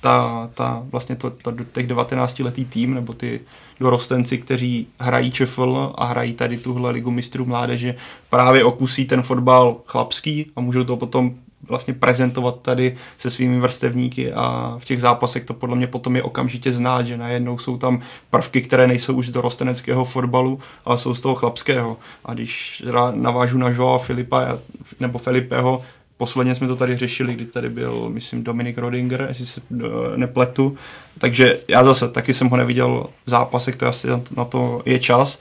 G: ta, ta vlastně to, to, těch 19-letý tým, nebo ty dorostenci, kteří hrají ČFL a hrají tady tuhle ligu mistrů mládeže, právě okusí ten fotbal chlapský a můžou to potom vlastně prezentovat tady se svými vrstevníky a v těch zápasech to podle mě potom je okamžitě znát, že najednou jsou tam prvky, které nejsou už z dorosteneckého fotbalu, ale jsou z toho chlapského. A když navážu na Joa Filipa nebo Felipeho, Posledně jsme to tady řešili, kdy tady byl, myslím, Dominik Rodinger, jestli se eh, nepletu. Takže já zase taky jsem ho neviděl v zápasech, to asi na to je čas.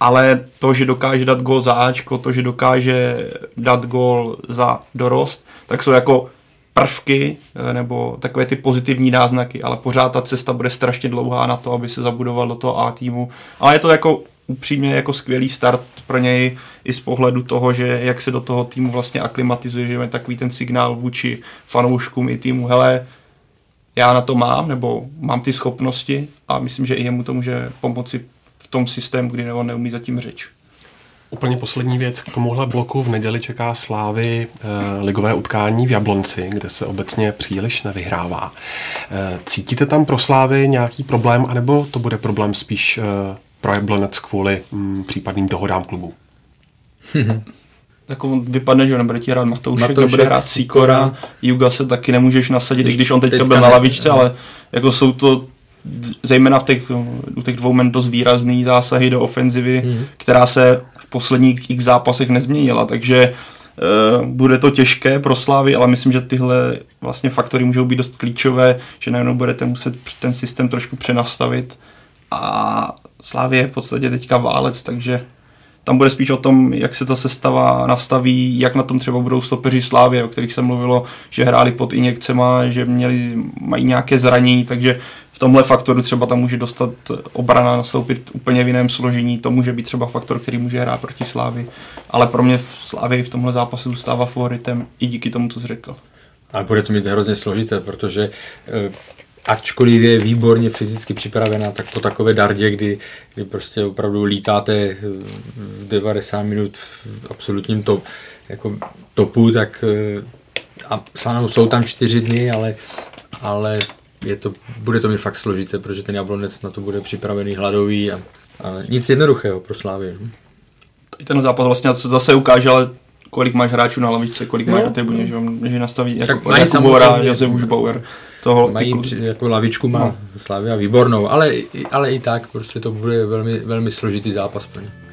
G: Ale to, že dokáže dát gol za Ačko, to, že dokáže dát gol za dorost, tak jsou jako prvky eh, nebo takové ty pozitivní náznaky, ale pořád ta cesta bude strašně dlouhá na to, aby se zabudoval do toho A týmu. Ale je to jako upřímně jako skvělý start pro něj i z pohledu toho, že jak se do toho týmu vlastně aklimatizuje, že je takový ten signál vůči fanouškům i týmu, hele, já na to mám, nebo mám ty schopnosti a myslím, že i jemu to může pomoci v tom systému, kdy on neumí zatím řeč.
D: Úplně poslední věc. K tomuhle bloku v neděli čeká Slávy e, ligové utkání v Jablonci, kde se obecně příliš nevyhrává. E, cítíte tam pro Slávy nějaký problém, anebo to bude problém spíš e, pro Jablonec kvůli m, případným dohodám klubu? *laughs*
G: jako vypadne, že nebude ti hrát Matoušek, Matoušek nebude hrát Sikora, Juga se taky nemůžeš nasadit, i když on teďka, teďka byl na lavičce, ale jako jsou to zejména v těch, u těch dvou men dost výrazný zásahy do ofenzivy, mm. která se v posledních x zápasech nezměnila, takže uh, bude to těžké pro Slávy, ale myslím, že tyhle vlastně faktory můžou být dost klíčové, že najednou budete muset ten systém trošku přenastavit a Slávě je v podstatě teďka válec, takže tam bude spíš o tom, jak se ta sestava nastaví, jak na tom třeba budou stopeři Slávě, o kterých se mluvilo, že hráli pod injekcema, že měli, mají nějaké zranění, takže v tomhle faktoru třeba tam může dostat obrana nastoupit úplně v jiném složení, to může být třeba faktor, který může hrát proti Slávy, ale pro mě Slávě v tomhle zápase zůstává favoritem i díky tomu, co jsi řekl.
F: Ale bude to mít hrozně složité, protože eh, ačkoliv je výborně fyzicky připravená, tak po takové dardě, kdy, kdy prostě opravdu lítáte v 90 minut v absolutním top, jako topu, tak eh, a jsou tam čtyři dny, ale, ale je to, bude to mi fakt složité, protože ten Jablonec na to bude připravený hladový a, a nic jednoduchého pro Slávy.
G: Ten zápas vlastně zase ukáže, ale kolik máš hráčů na lavičce, kolik no. máš na tribuně, že, že nastaví jako Jakub Bauer a Josef Užbauer toho,
F: Mají
G: ty,
F: při, jako lavičku má no. Slavia výbornou, ale, ale i tak prostě to bude velmi, velmi složitý zápas pro ně.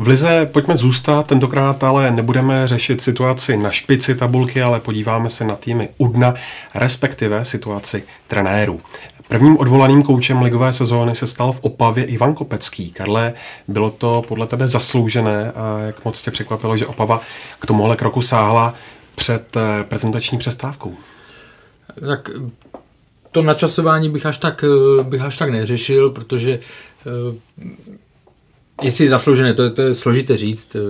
D: V Lize pojďme zůstat, tentokrát ale nebudeme řešit situaci na špici tabulky, ale podíváme se na týmy u dna, respektive situaci trenérů. Prvním odvolaným koučem ligové sezóny se stal v Opavě Ivan Kopecký. Karle, bylo to podle tebe zasloužené a jak moc tě překvapilo, že Opava k tomuhle kroku sáhla před eh, prezentační přestávkou?
F: Tak to načasování bych až tak, eh, bych až tak neřešil, protože eh, Jestli je zasloužené, to je, to je složité říct, eh,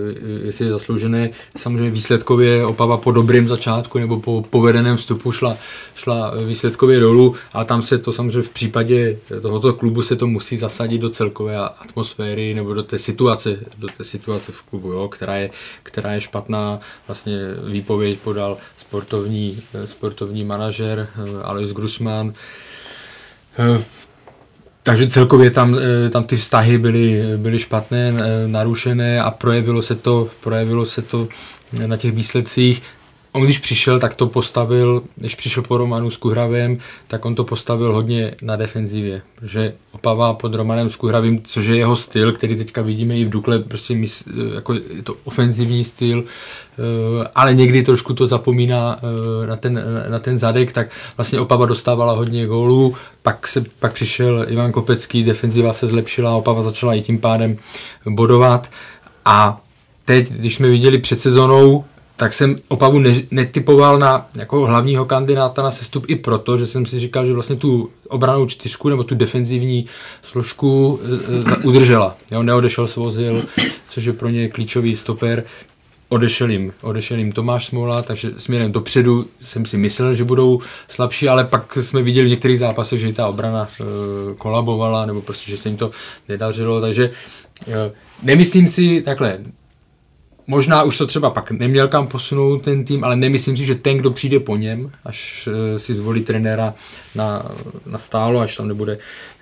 F: jestli je zasloužené, samozřejmě výsledkově Opava po dobrém začátku nebo po povedeném vstupu šla, šla výsledkově dolů, ale tam se to samozřejmě v případě tohoto klubu se to musí zasadit do celkové atmosféry nebo do té situace, do té situace v klubu, jo, která, je, která je špatná. Vlastně výpověď podal sportovní, sportovní manažer eh, Alois Grusman. Eh, takže celkově tam, eh, tam ty vztahy byly, byly špatné, eh, narušené a projevilo se to, projevilo se to na těch výsledcích on když přišel, tak to postavil, když přišel po Romanu s Kuhravem, tak on to postavil hodně na defenzivě, protože Opava pod Romanem s Kuhravým, což je jeho styl, který teďka vidíme i v Dukle, prostě mys, jako je to ofenzivní styl, eh, ale někdy trošku to zapomíná eh, na ten, na ten zadek, tak vlastně Opava dostávala hodně gólů, pak, se, pak přišel Ivan Kopecký, defenziva se zlepšila, Opava začala i tím pádem bodovat. A teď, když jsme viděli před sezonou, tak jsem Opavu ne, netypoval na jako hlavního kandidáta na sestup i proto, že jsem si říkal, že vlastně tu obranou čtyřku nebo tu defenzivní složku e, e udržela. Jo, neodešel Svozil, což je pro ně klíčový stoper. Odešel jim, odešel jim Tomáš Smola, takže směrem dopředu jsem si myslel, že budou slabší, ale pak jsme viděli v některých zápasech, že ta obrana e, kolabovala, nebo prostě, že se jim to nedařilo, takže e, nemyslím si, takhle, Možná už to třeba pak neměl kam posunout ten tým, ale nemyslím si, že ten, kdo přijde po něm, až eh, si zvolí trenéra na, na stálo, až tam nebude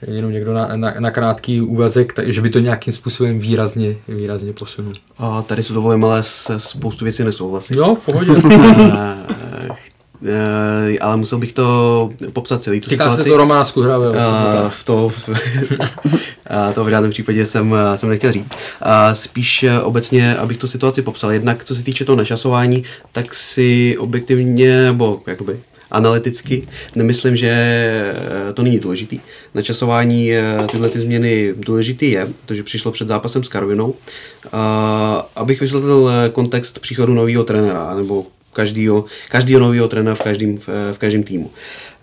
F: jenom někdo na, na, na krátký úvazek, tak, že by to nějakým způsobem výrazně, výrazně posunul.
E: A tady se dovolím, ale se spoustu věcí nesouhlasím.
F: Jo, v pohodě. *laughs*
E: Uh, ale musel bych to popsat celý tu
F: Týká
E: situaci.
F: se to Romana Skuhravé. Uh,
E: v to, uh, *laughs* to v žádném případě jsem, jsem nechtěl říct. Uh, spíš obecně, abych tu situaci popsal. Jednak co se týče toho načasování, tak si objektivně, nebo jakoby analyticky, nemyslím, že to není důležitý. Načasování tyhle ty změny důležitý je, protože přišlo před zápasem s Karvinou. Uh, abych vysvětlil kontext příchodu nového trenéra, nebo každého, každého nového trenéra v každém, v každém týmu.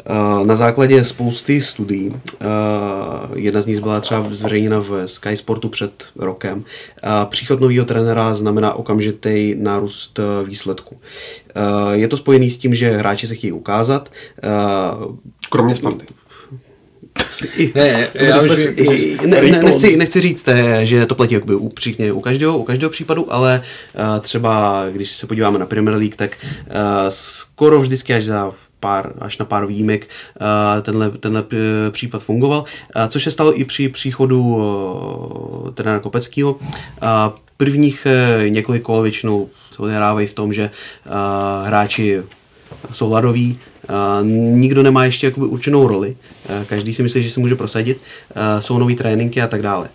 E: Eh, na základě spousty studií, eh, jedna z nich byla třeba zveřejněna v Sky Sportu před rokem, eh, příchod nového trenéra znamená okamžitý nárůst výsledku. Je to spojený s tím, že hráči se chtějí ukázat.
D: Kromě Sparty.
E: Ne, já už, ne, ne, nechci, nechci říct, že to platí jakoby upřímně u každého, u každého případu, ale uh, třeba když se podíváme na Premier League, tak uh, skoro vždycky až za pár, až na pár výjimek tenhle, tenhle případ fungoval, což se stalo i při příchodu trenéra Kopeckého. Prvních několik kol většinou se odehrávají v tom, že hráči jsou ladoví, nikdo nemá ještě jakoby určenou roli, každý si myslí, že se může prosadit, jsou nový tréninky a tak dále.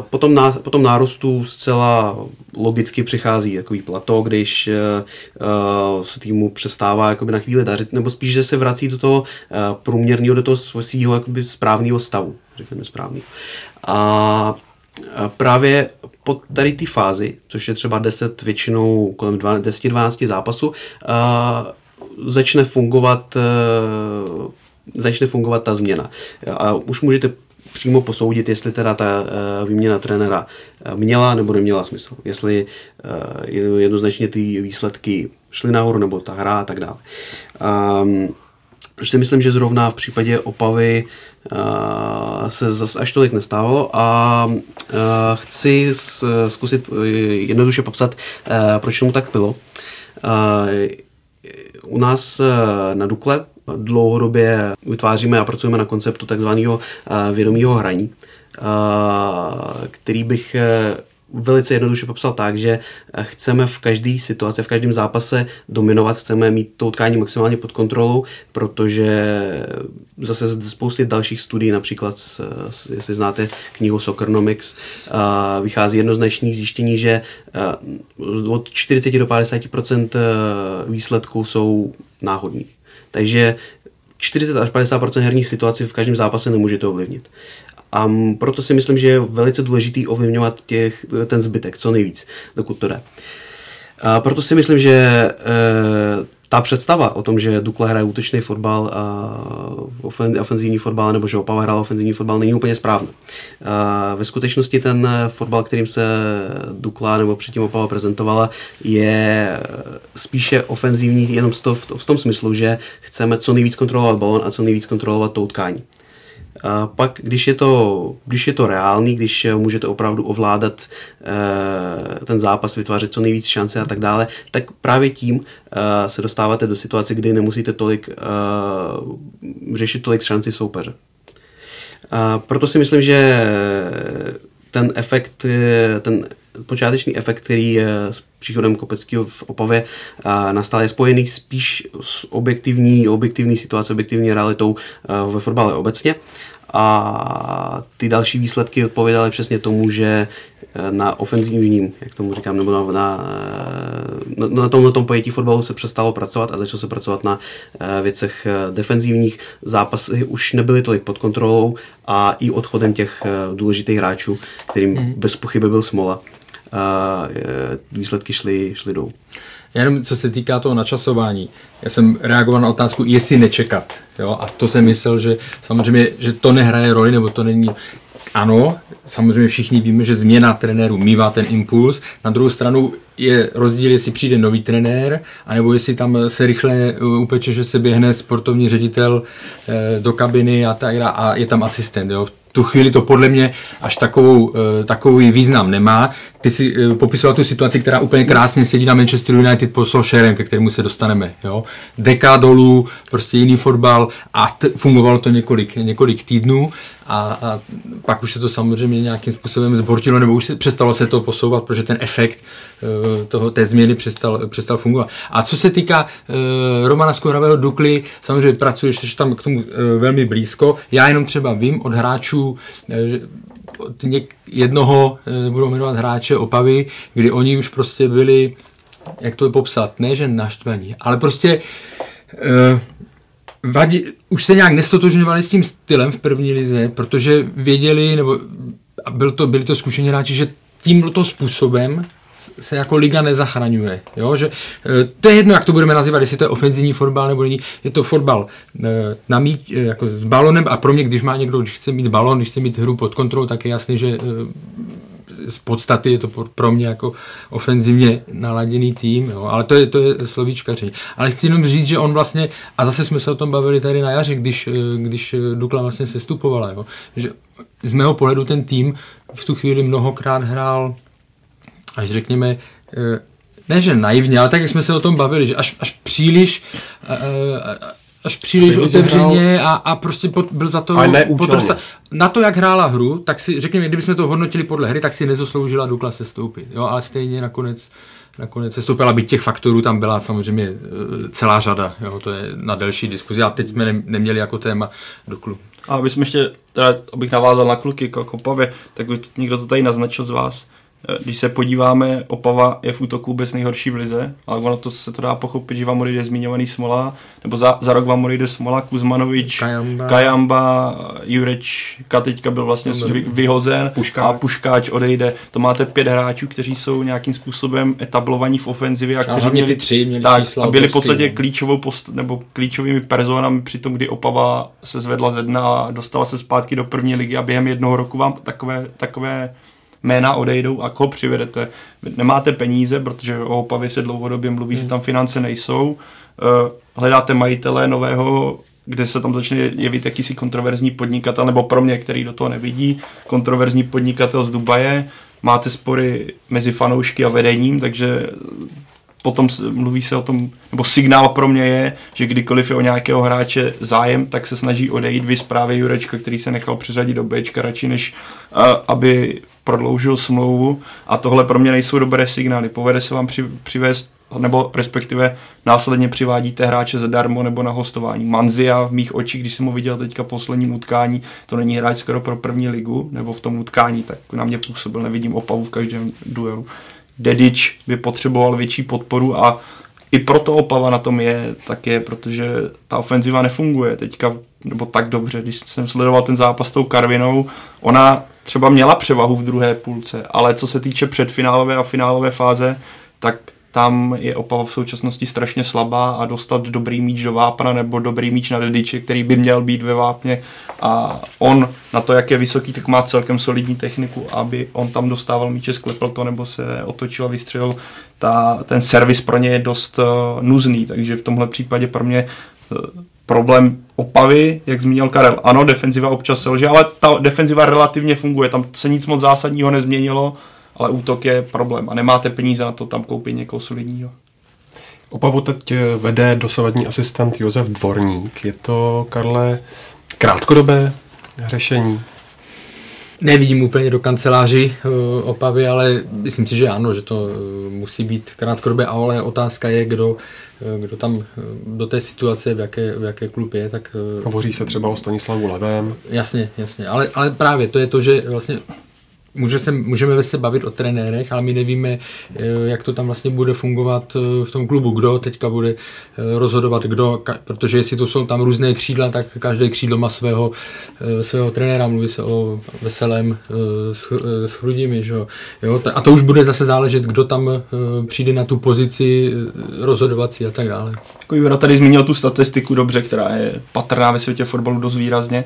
E: Potom, na, potom nárůstu zcela logicky přichází takový plato, když se týmu přestává jakoby na chvíli dařit, nebo spíš, že se vrací do toho průměrného, do toho svého správného stavu, řekněme správného. A právě po tady té fázi, což je třeba 10, většinou kolem 10-12 zápasů, začne fungovat, eh, začne fungovat ta změna. A už můžete přímo posoudit, jestli teda ta eh, výměna trenéra eh, měla nebo neměla smysl. Jestli jednoznačně ty výsledky šly nahoru nebo ta hra a tak dále. Um, si myslím, že zrovna v případě Opavy se zase až tolik nestávalo a chci zkusit jednoduše popsat, proč tomu tak bylo. U nás na Dukle. Dlouhodobě vytváříme a pracujeme na konceptu takzvaného vědomého hraní, který bych velice jednoduše popsal tak, že chceme v každé situaci, v každém zápase dominovat, chceme mít to utkání maximálně pod kontrolou, protože zase z spousty dalších studií, například, jestli znáte knihu Soccernomics, vychází jednoznačný zjištění, že od 40 do 50% výsledků jsou náhodní. Takže 40 až 50% herních situací v každém zápase nemůžete ovlivnit. A proto si myslím, že je velice důležitý ovlivňovat těch, ten zbytek co nejvíc, dokud to jde. A proto si myslím, že e, ta představa o tom, že Dukla hraje útočný fotbal, a ofenzivní fotbal, nebo že Opava hrál ofenzivní fotbal, není úplně správná. Ve skutečnosti ten fotbal, kterým se Dukla nebo předtím Opava prezentovala, je spíše ofenzivní jenom v tom smyslu, že chceme co nejvíc kontrolovat balon a co nejvíc kontrolovat to utkání. Pak, když je, to, když je to reálný, když můžete opravdu ovládat e, ten zápas, vytvářet co nejvíc šance a tak dále, tak právě tím e, se dostáváte do situace, kdy nemusíte tolik řešit tolik šanci soupeře. Proto si myslím, že ten efekt, ten počáteční efekt, který s příchodem Kopeckého v Opavě nastal, je spojený spíš s objektivní, objektivní situací, objektivní realitou ve fotbale obecně a ty další výsledky odpovědaly přesně tomu, že eh, na ofenzivním, jak tomu říkám, nebo na, na, eh, na, tom, na tom pojetí fotbalu se přestalo pracovat a začalo se pracovat na eh, věcech defenzivních. Zápasy už nebyly tolik pod kontrolou a i odchodem těch důležitých hráčů, kterým mm. bez pochyby byl Smola, výsledky šly, šly dolů.
F: Jenom co se týká toho načasování, já jsem reagoval na otázku, jestli nečekat. Jo? A to jsem myslel, že samozřejmě, že to nehraje roli, nebo to není ano, samozřejmě všichni víme, že změna trenéru mývá ten impuls. Na druhou stranu je rozdíl, jestli přijde nový trenér, anebo jestli tam se rychle upeče, že se běhne sportovní ředitel eh, do kabiny a, tak, a je tam asistent. Jo tu chvíli to podle mě až takovou, eh, takový význam nemá. Ty si eh, popisoval tu situaci, která úplně krásně sedí na Manchester United pod Solskjaerem, ke kterému se dostaneme. Jo? Deka dolů, prostě jiný fotbal a t- fungovalo to několik, několik týdnů a, a pak už se to samozřejmě nějakým způsobem zbortilo, nebo už se, přestalo se to posouvat, protože ten efekt uh, toho, té změny přestal, přestal fungovat. A co se týká uh, Romana Skohravého Dukly, samozřejmě pracuješ tam k tomu uh, velmi blízko. Já jenom třeba vím od hráčů, že od něk, jednoho, nebudu jmenovat hráče Opavy, kdy oni už prostě byli, jak to je popsat, ne že naštvaní, ale prostě uh, vadí, už se nějak nestotožňovali s tím stylem v první lize, protože věděli, nebo byl to, byli to zkušení hráči, že tímto způsobem se jako liga nezachraňuje. Jo? Že, e, to je jedno, jak to budeme nazývat, jestli to je ofenzivní fotbal nebo není. Je to fotbal e, na mít, e, jako s balonem a pro mě, když má někdo, když chce mít balon, když chce mít hru pod kontrolou, tak je jasný, že z podstaty je to pro mě jako ofenzivně naladěný tým, jo, ale to je, to je slovíčkaření. Ale chci jenom říct, že on vlastně, a zase jsme se o tom bavili tady na jaře, když, když Dukla vlastně sestupovala, jo, že z mého pohledu ten tým v tu chvíli mnohokrát hrál, až řekněme, eh, ne že naivně, ale tak, jak jsme se o tom bavili, že až, až příliš eh, eh, až příliš otevřeně a, a prostě pod, byl za to
D: potrsta.
F: Na to, jak hrála hru, tak si, řekněme, kdybychom to hodnotili podle hry, tak si nezasloužila Dukla se stoupit. Jo, ale stejně nakonec nakonec se stoupila, byť těch faktorů tam byla samozřejmě e, celá řada, jo, to je na delší diskuzi a teď jsme ne, neměli jako téma Duklu.
G: A abych ještě, teda, abych navázal na kluky k Kopavě, tak někdo to tady naznačil z vás, když se podíváme, Opava je v útoku vůbec nejhorší v lize, ale ono to se to dá pochopit, že vám odejde zmiňovaný Smola, nebo za, za rok vám odejde Smola, Kuzmanovič,
F: Kajamba,
G: Kajamba Jurečka teďka byl vlastně vy, vyhozen
D: Puškáč.
G: a Puškáč odejde. To máte pět hráčů, kteří jsou nějakým způsobem etablovaní v ofenzivě a kteří
F: a měli, ty tři, měli
G: tak, a byli v podstatě klíčovou post, nebo klíčovými personami při tom, kdy Opava se zvedla ze dna a dostala se zpátky do první ligy a během jednoho roku vám takové, takové jména odejdou a koho přivedete. Nemáte peníze, protože o Opavě se dlouhodobě mluví, hmm. že tam finance nejsou. Eh, hledáte majitele nového kde se tam začne jevit jakýsi kontroverzní podnikatel, nebo pro mě, který do toho nevidí, kontroverzní podnikatel z Dubaje, máte spory mezi fanoušky a vedením, takže potom mluví se o tom, nebo signál pro mě je, že kdykoliv je o nějakého hráče zájem, tak se snaží odejít. Vy zprávě Jurečka, který se nechal přiřadit do Bčka radši, než uh, aby prodloužil smlouvu. A tohle pro mě nejsou dobré signály. Povede se vám při, přivést nebo respektive následně přivádíte hráče zadarmo nebo na hostování. Manzia v mých očích, když jsem ho viděl teďka posledním utkání, to není hráč skoro pro první ligu, nebo v tom utkání, tak na mě působil, nevidím opavu v každém duelu. Dedič by potřeboval větší podporu a i proto Opava na tom je, tak je, protože ta ofenziva nefunguje teďka, nebo tak dobře, když jsem sledoval ten zápas s tou Karvinou, ona třeba měla převahu v druhé půlce, ale co se týče předfinálové a finálové fáze, tak tam je Opava v současnosti strašně slabá a dostat dobrý míč do vápna nebo dobrý míč na Dediče, který by měl být ve vápně a on na to, jak je vysoký, tak má celkem solidní techniku, aby on tam dostával míče, sklepl to nebo se otočil a vystřelil. Ta, ten servis pro ně je dost uh, nuzný, takže v tomhle případě pro mě uh, problém Opavy, jak zmínil Karel. Ano, defenziva občas selže, ale ta defenziva relativně funguje, tam se nic moc zásadního nezměnilo, ale útok je problém a nemáte peníze na to tam koupit někoho solidního.
D: Opavu teď vede dosavadní asistent Josef Dvorník. Je to, Karle, krátkodobé řešení?
F: Nevidím úplně do kanceláři uh, Opavy, ale myslím si, že ano, že to uh, musí být krátkodobé, ale otázka je, kdo, uh, kdo tam do té situace, v jaké, v jaké klub je. Tak,
D: Hovoří se třeba o Stanislavu Levém.
F: Jasně, jasně, ale, ale právě to je to, že vlastně Může se, můžeme se bavit o trenérech, ale my nevíme, eh, jak to tam vlastně bude fungovat eh, v tom klubu, kdo teďka bude eh, rozhodovat, kdo, protože jestli to jsou tam různé křídla, tak každé křídlo má svého, svého trenéra, mluví se o veselém s chrudimi, že jo? A to už bude zase záležet, kdo tam přijde na tu pozici rozhodovací a tak dále.
G: Jako Jura tady zmínil tu statistiku dobře, která je patrná ve světě fotbalu dost výrazně,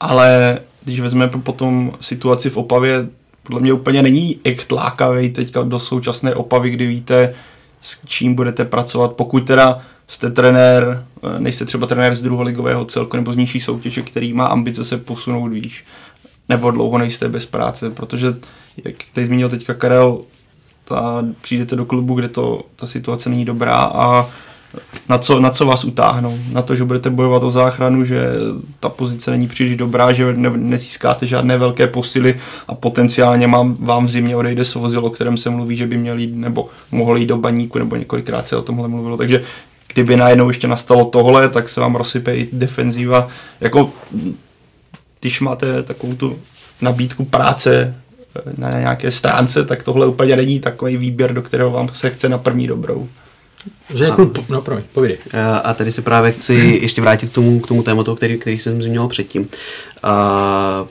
G: ale když vezmeme potom situaci v Opavě, podle mě úplně není echt lákavý teďka do současné opavy, kdy víte, s čím budete pracovat, pokud teda jste trenér, eh, nejste třeba trenér z druholigového celku nebo z nižší soutěže, který má ambice se posunout výš, nebo dlouho nejste bez práce, protože, jak tady zmínil teďka Karel, ta, přijdete do klubu, kde to, ta situace není dobrá a na co, na co vás utáhnou. Na to, že budete bojovat o záchranu, že ta pozice není příliš dobrá, že ne, nezískáte žádné velké posily a potenciálně mám, vám v zimě odejde svozil, o kterém se mluví, že by měl jít nebo mohl jít do baníku, nebo několikrát se o tomhle mluvilo. Takže kdyby najednou ještě nastalo tohle, tak se vám rozsype i defenzíva. Jako, když máte takovou tu nabídku práce na nějaké stránce, tak tohle úplně není takový výběr, do kterého vám se chce na první dobrou.
F: Že jako, no promiň, povídej.
E: A tady se právě chci ještě vrátit k tomu, k tomu tématu, který, který jsem zmínil předtím. A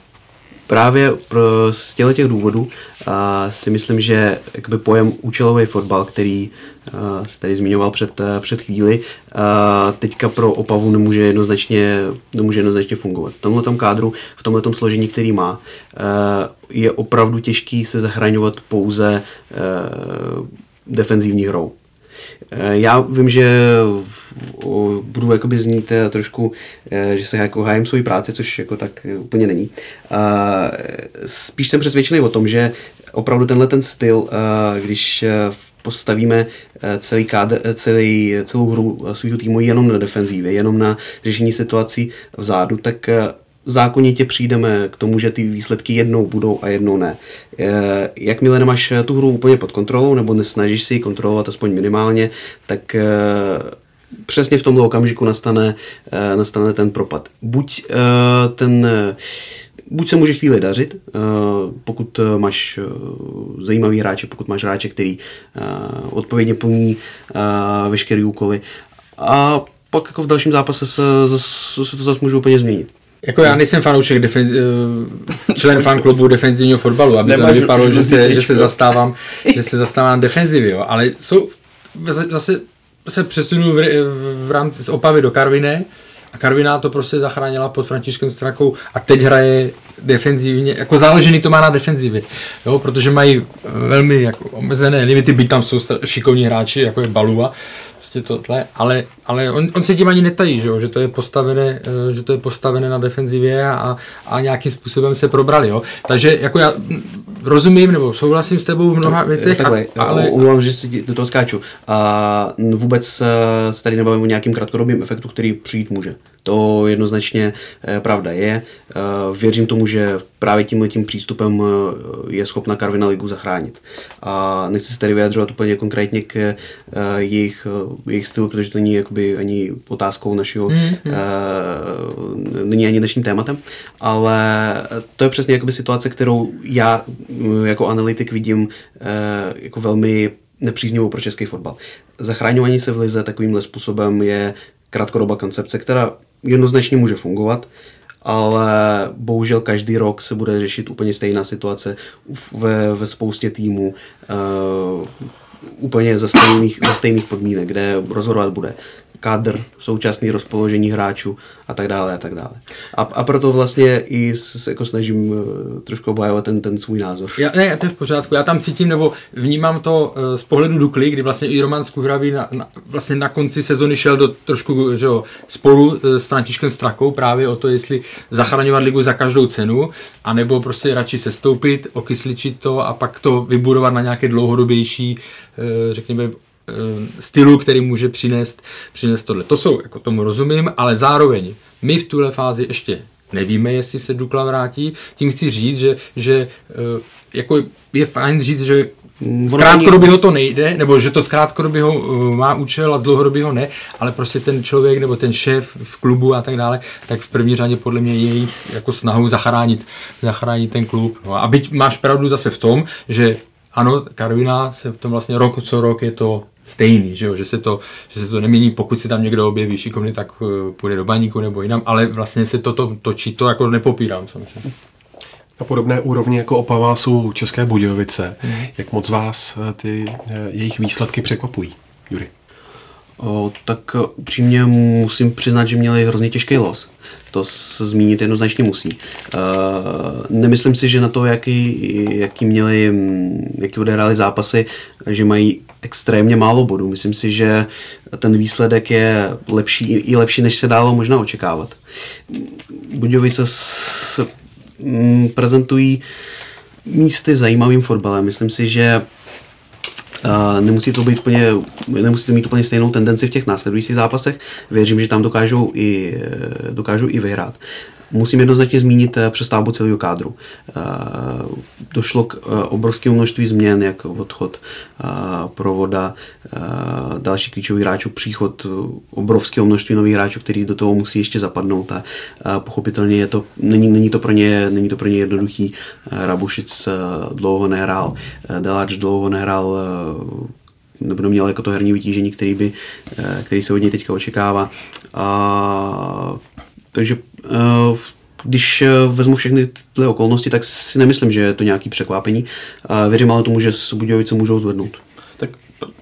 E: právě pro, z těchto těch důvodů a si myslím, že jakby pojem účelový fotbal, který a, se tady zmiňoval před, před chvíli, a, teďka pro Opavu nemůže jednoznačně, nemůže jednoznačně fungovat. V tomhle kádru, v tomhle složení, který má, a, je opravdu těžký se zachraňovat pouze a, defenzivní hrou. Eh, já vím, že budu jakoby znít eh, trošku, eh, že se jako hájím svoji práci, což jako tak úplně není. Spíš jsem přesvědčený o tom, že opravdu tenhle ten styl, když postavíme celý kádr, celý, celou hru svého týmu jenom na defenzívě, jenom na řešení situací vzadu, tak zákonitě přijdeme k tomu, že ty výsledky jednou budou a jednou ne. Jakmile nemáš tu hru úplně pod kontrolou nebo nesnažíš si ji kontrolovat aspoň minimálně, tak eh, přesně v tomto okamžiku nastane, eh, nastane ten propad. Buď eh, ten buď se může chvíli dařit, pokud máš zajímavý hráče, pokud máš hráče, který odpovědně plní veškeré úkoly. A pak jako v dalším zápase se, se, se to zase může úplně změnit.
F: Jako já nejsem fanoušek defen, eh, člen *laughs* fanklubu defenzivního fotbalu, aby Nemáš to nevypadalo, že se, že se zastávám, *laughs* že se zastávám defenzivy, jo. ale jsou, zase se přesunu v, v rámci z Opavy do Karviné a Karviná to prostě zachránila pod Františkem Strakou a teď hraje defenzivně, jako záležený to má na defenzivě, jo, protože mají velmi jako omezené limity, byť tam jsou šikovní hráči, jako je Baluva, prostě tohle, ale, ale on, on se tím ani netají, že, jo? že to je postavené, eh, že to je postavené na defenzivě a, a nějakým způsobem se probrali. Jo? Takže jako já rozumím nebo souhlasím s tebou v mnoha věcech,
E: Takhle,
F: a, ale...
E: Umluvám, že si do toho skáču. A vůbec se tady nebavím o nějakým krátkodobým efektu, který přijít může. To jednoznačně eh, pravda je. Eh, věřím tomu, že právě tímhle tím přístupem eh, je schopna Karvina ligu zachránit. A nechci se tady vyjadřovat úplně konkrétně k jejich, jejich stylu, protože to není jakoby ani otázkou našeho, mm, mm. není ani dnešním tématem, ale to je přesně jakoby situace, kterou já jako analytik vidím jako velmi nepříznivou pro český fotbal. Zachráňování se v lize takovýmhle způsobem je krátkodobá koncepce, která jednoznačně může fungovat, ale bohužel každý rok se bude řešit úplně stejná situace ve, ve spoustě týmů. Uh, úplně za stejných, za stejných podmínek, kde rozhodovat bude kádr, současný rozpoložení hráčů a tak dále a tak dále. A, a proto vlastně i se jako snažím uh, trošku obhajovat ten, ten svůj názor.
F: Já, ne, to je v pořádku. Já tam cítím, nebo vnímám to uh, z pohledu Dukly, kdy vlastně i Roman Skuhravý na, na, vlastně na konci sezony šel do trošku že jo, sporu uh, s Františkem Strakou právě o to, jestli zachraňovat ligu za každou cenu, anebo prostě radši sestoupit, okysličit to a pak to vybudovat na nějaké dlouhodobější, uh, řekněme, stylu, který může přinést, přinést tohle. To jsou, jako tomu rozumím, ale zároveň my v tuhle fázi ještě nevíme, jestli se Dukla vrátí. Tím chci říct, že, že jako je fajn říct, že z krátkodobého to nejde, nebo že to z krátkodobého má účel a z dlouhodobého ne, ale prostě ten člověk nebo ten šéf v klubu a tak dále, tak v první řadě podle mě je jejich jako snahu zachránit, zachránit ten klub. No a byť máš pravdu zase v tom, že ano, Karvina se v tom vlastně rok co rok je to stejný, že, jo? Že, se to, že se to nemění, pokud si tam někdo objeví šikovný, tak uh, půjde do baníku nebo jinam, ale vlastně se to, to točí, to jako nepopírám samozřejmě.
D: Na podobné úrovni jako Opava jsou České Budějovice. Mm. Jak moc vás eh, ty eh, jejich výsledky překvapují, Jury?
E: O, tak upřímně musím přiznat, že měli hrozně těžký los. To se zmínit jednoznačně musí. Uh, nemyslím si, že na to, jaký, jaký měli, jaký odehráli zápasy, že mají extrémně málo bodů. Myslím si, že ten výsledek je lepší, i lepší, než se dalo možná očekávat. Budějovice se prezentují místy zajímavým fotbalem. Myslím si, že nemusí to být úplně, nemusí to mít úplně stejnou tendenci v těch následujících zápasech. Věřím, že tam dokážou i, dokážou i vyhrát. Musím jednoznačně zmínit eh, přestavbu celého kádru. Eh, došlo k eh, obrovskému množství změn, jako odchod provoda, další klíčový hráčů, příchod obrovského množství nových hráčů, kteří do toho musí ještě zapadnout a pochopitelně je to, není, není, to pro ně, není to pro ně jednoduchý. Rabušic dlouho nehrál, Deláč dlouho nehrál nebo neměl jako to herní vytížení, který, by, který se od něj teďka očekává. A, takže když eh, vezmu všechny tyhle okolnosti, tak si nemyslím, že je to nějaký překvapení. Věřím ale tomu, že s Budějovice můžou zvednout.
G: Tak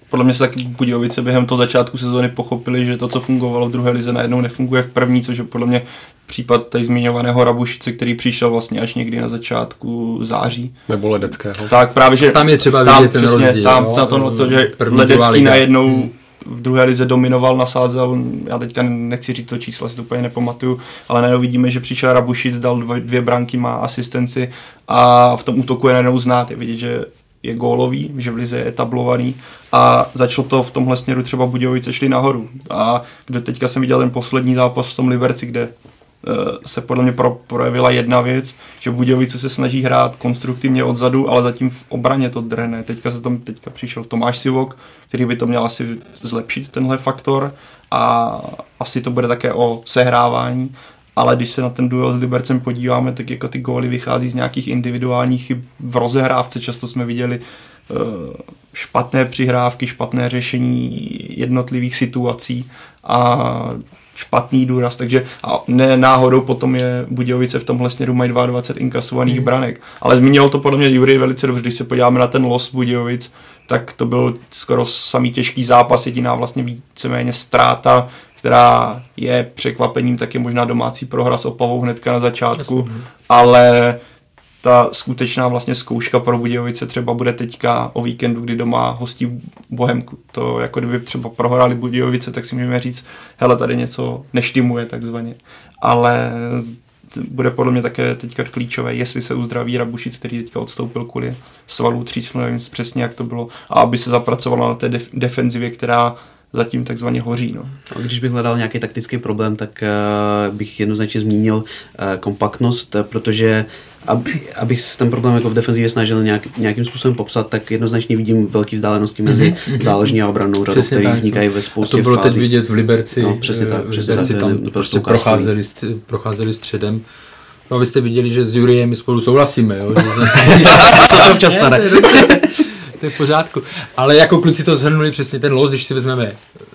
G: podle mě se taky Budějovice během toho začátku sezóny pochopili, že to, co fungovalo v druhé lize, najednou nefunguje v první, což je podle mě případ tady zmiňovaného Rabušice, který přišel vlastně až někdy na začátku září.
D: Nebo Ledeckého.
G: Tak právě, že
F: tam je třeba tam, vidět ten přesně, rozdíl.
G: Tam, no, na to, to, že Ledecký najednou hmm v druhé lize dominoval, nasázel, já teďka nechci říct to číslo, si to úplně nepamatuju, ale najednou vidíme, že přišel Rabušic, dal dvě, dvě branky, má asistenci a v tom útoku je najednou znát, je vidět, že je gólový, že v lize je etablovaný a začalo to v tomhle směru třeba Budějovice šli nahoru. A kde teďka jsem viděl ten poslední zápas v tom Liberci, kde se podle mě pro, projevila jedna věc, že Budějovice se snaží hrát konstruktivně odzadu, ale zatím v obraně to drhne. Teďka se tam teďka přišel Tomáš Sivok, který by to měl asi zlepšit tenhle faktor a asi to bude také o sehrávání, ale když se na ten duel s Libercem podíváme, tak jako ty góly vychází z nějakých individuálních chyb v rozehrávce, často jsme viděli eh, špatné přihrávky, špatné řešení jednotlivých situací a špatný důraz, takže a ne náhodou potom je Budějovice v tomhle směru mají 22 inkasovaných hmm. branek. Ale zmínil to podle mě Jury velice dobře, když se podíváme na ten los Budějovic, tak to byl skoro samý těžký zápas, jediná vlastně víceméně ztráta, která je překvapením, tak je možná domácí prohra s Opavou hnedka na začátku, Jasně. ale ta skutečná vlastně zkouška pro Budějovice třeba bude teďka o víkendu, kdy doma hostí Bohemku. To jako kdyby třeba prohráli Budějovice, tak si můžeme říct, hele, tady něco neštimuje takzvaně. Ale bude podle mě také teďka klíčové, jestli se uzdraví Rabušic, který teďka odstoupil kvůli svalů třísnu, nevím přesně, jak to bylo, a aby se zapracovala na té def- defenzivě, která zatím takzvaně hoří. No.
E: A když bych hledal nějaký taktický problém, tak uh, bych jednoznačně zmínil uh, kompaktnost, protože aby, abych ten problém jako v defenzivě snažil nějak, nějakým způsobem popsat, tak jednoznačně vidím velké vzdálenosti mezi mm-hmm. záložní a obrannou radou, které vznikají ve spoustě
F: A to bylo
E: fází.
F: teď vidět v Liberci.
E: No, přesně tak. Přesně
F: Liberci
E: tak,
F: tam prostě procházeli, procházeli středem. No a vy jste viděli, že s Juriem my spolu souhlasíme, jo? *laughs*
E: to občas stane.
F: to je v pořádku. Ale jako kluci to zhrnuli přesně ten los, když si vezmeme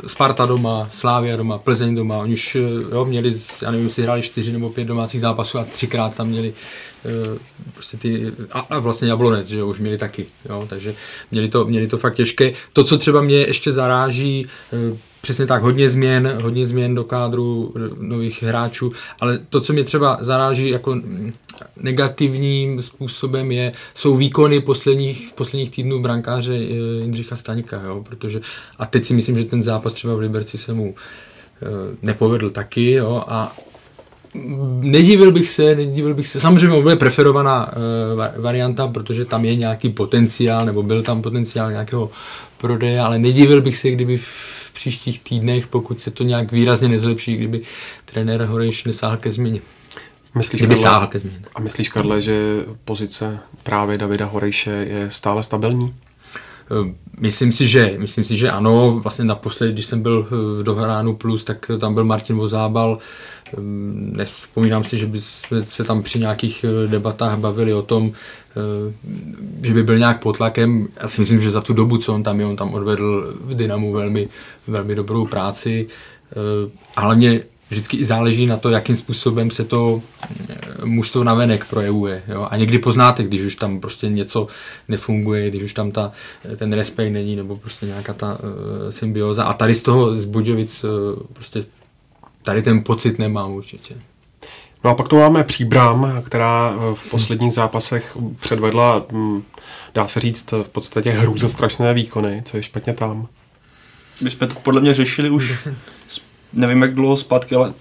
F: Sparta doma, Slávia doma, Plzeň doma, oni už jo, měli, já nevím, jestli hráli čtyři nebo pět domácích zápasů a třikrát tam měli prostě ty, a, a vlastně Jablonec, že už měli taky, jo, takže měli to, měli to fakt těžké. To, co třeba mě ještě zaráží, přesně tak, hodně změn, hodně změn do kádru nových hráčů, ale to, co mě třeba zaráží jako negativním způsobem je, jsou výkony posledních, posledních týdnů brankáře Jindřicha Staňka, jo, protože a teď si myslím, že ten zápas třeba v Liberci se mu nepovedl taky, jo, a nedivil bych se, nedivil bych se, samozřejmě bude preferovaná uh, varianta, protože tam je nějaký potenciál, nebo byl tam potenciál nějakého prodeje, ale nedivil bych se, kdyby v příštích týdnech, pokud se to nějak výrazně nezlepší, kdyby trenér Horejš nesáhl ke změně.
D: Myslíš,
F: kdyby
D: Karle,
F: sáhl ke změně.
D: A myslíš, Karle, že pozice právě Davida Horejše je stále stabilní?
F: Myslím si, že, myslím si, že ano. Vlastně naposledy, když jsem byl v Dohránu Plus, tak tam byl Martin Vozábal. Nevzpomínám si, že by se tam při nějakých debatách bavili o tom, že by byl nějak pod tlakem. Já si myslím, že za tu dobu, co on tam je, on tam odvedl v Dynamu velmi, velmi dobrou práci. A hlavně vždycky i záleží na to, jakým způsobem se to mužstvo navenek projevuje. Jo? A někdy poznáte, když už tam prostě něco nefunguje, když už tam ta, ten respekt není, nebo prostě nějaká ta uh, symbioza. A tady z toho z Budějovic uh, prostě tady ten pocit nemám určitě.
D: No a pak tu máme Příbram, která v posledních zápasech předvedla, dá se říct, v podstatě hrůzostrašné výkony. Co je špatně tam?
G: My jsme to podle mě řešili už, nevím jak dlouho zpátky, ale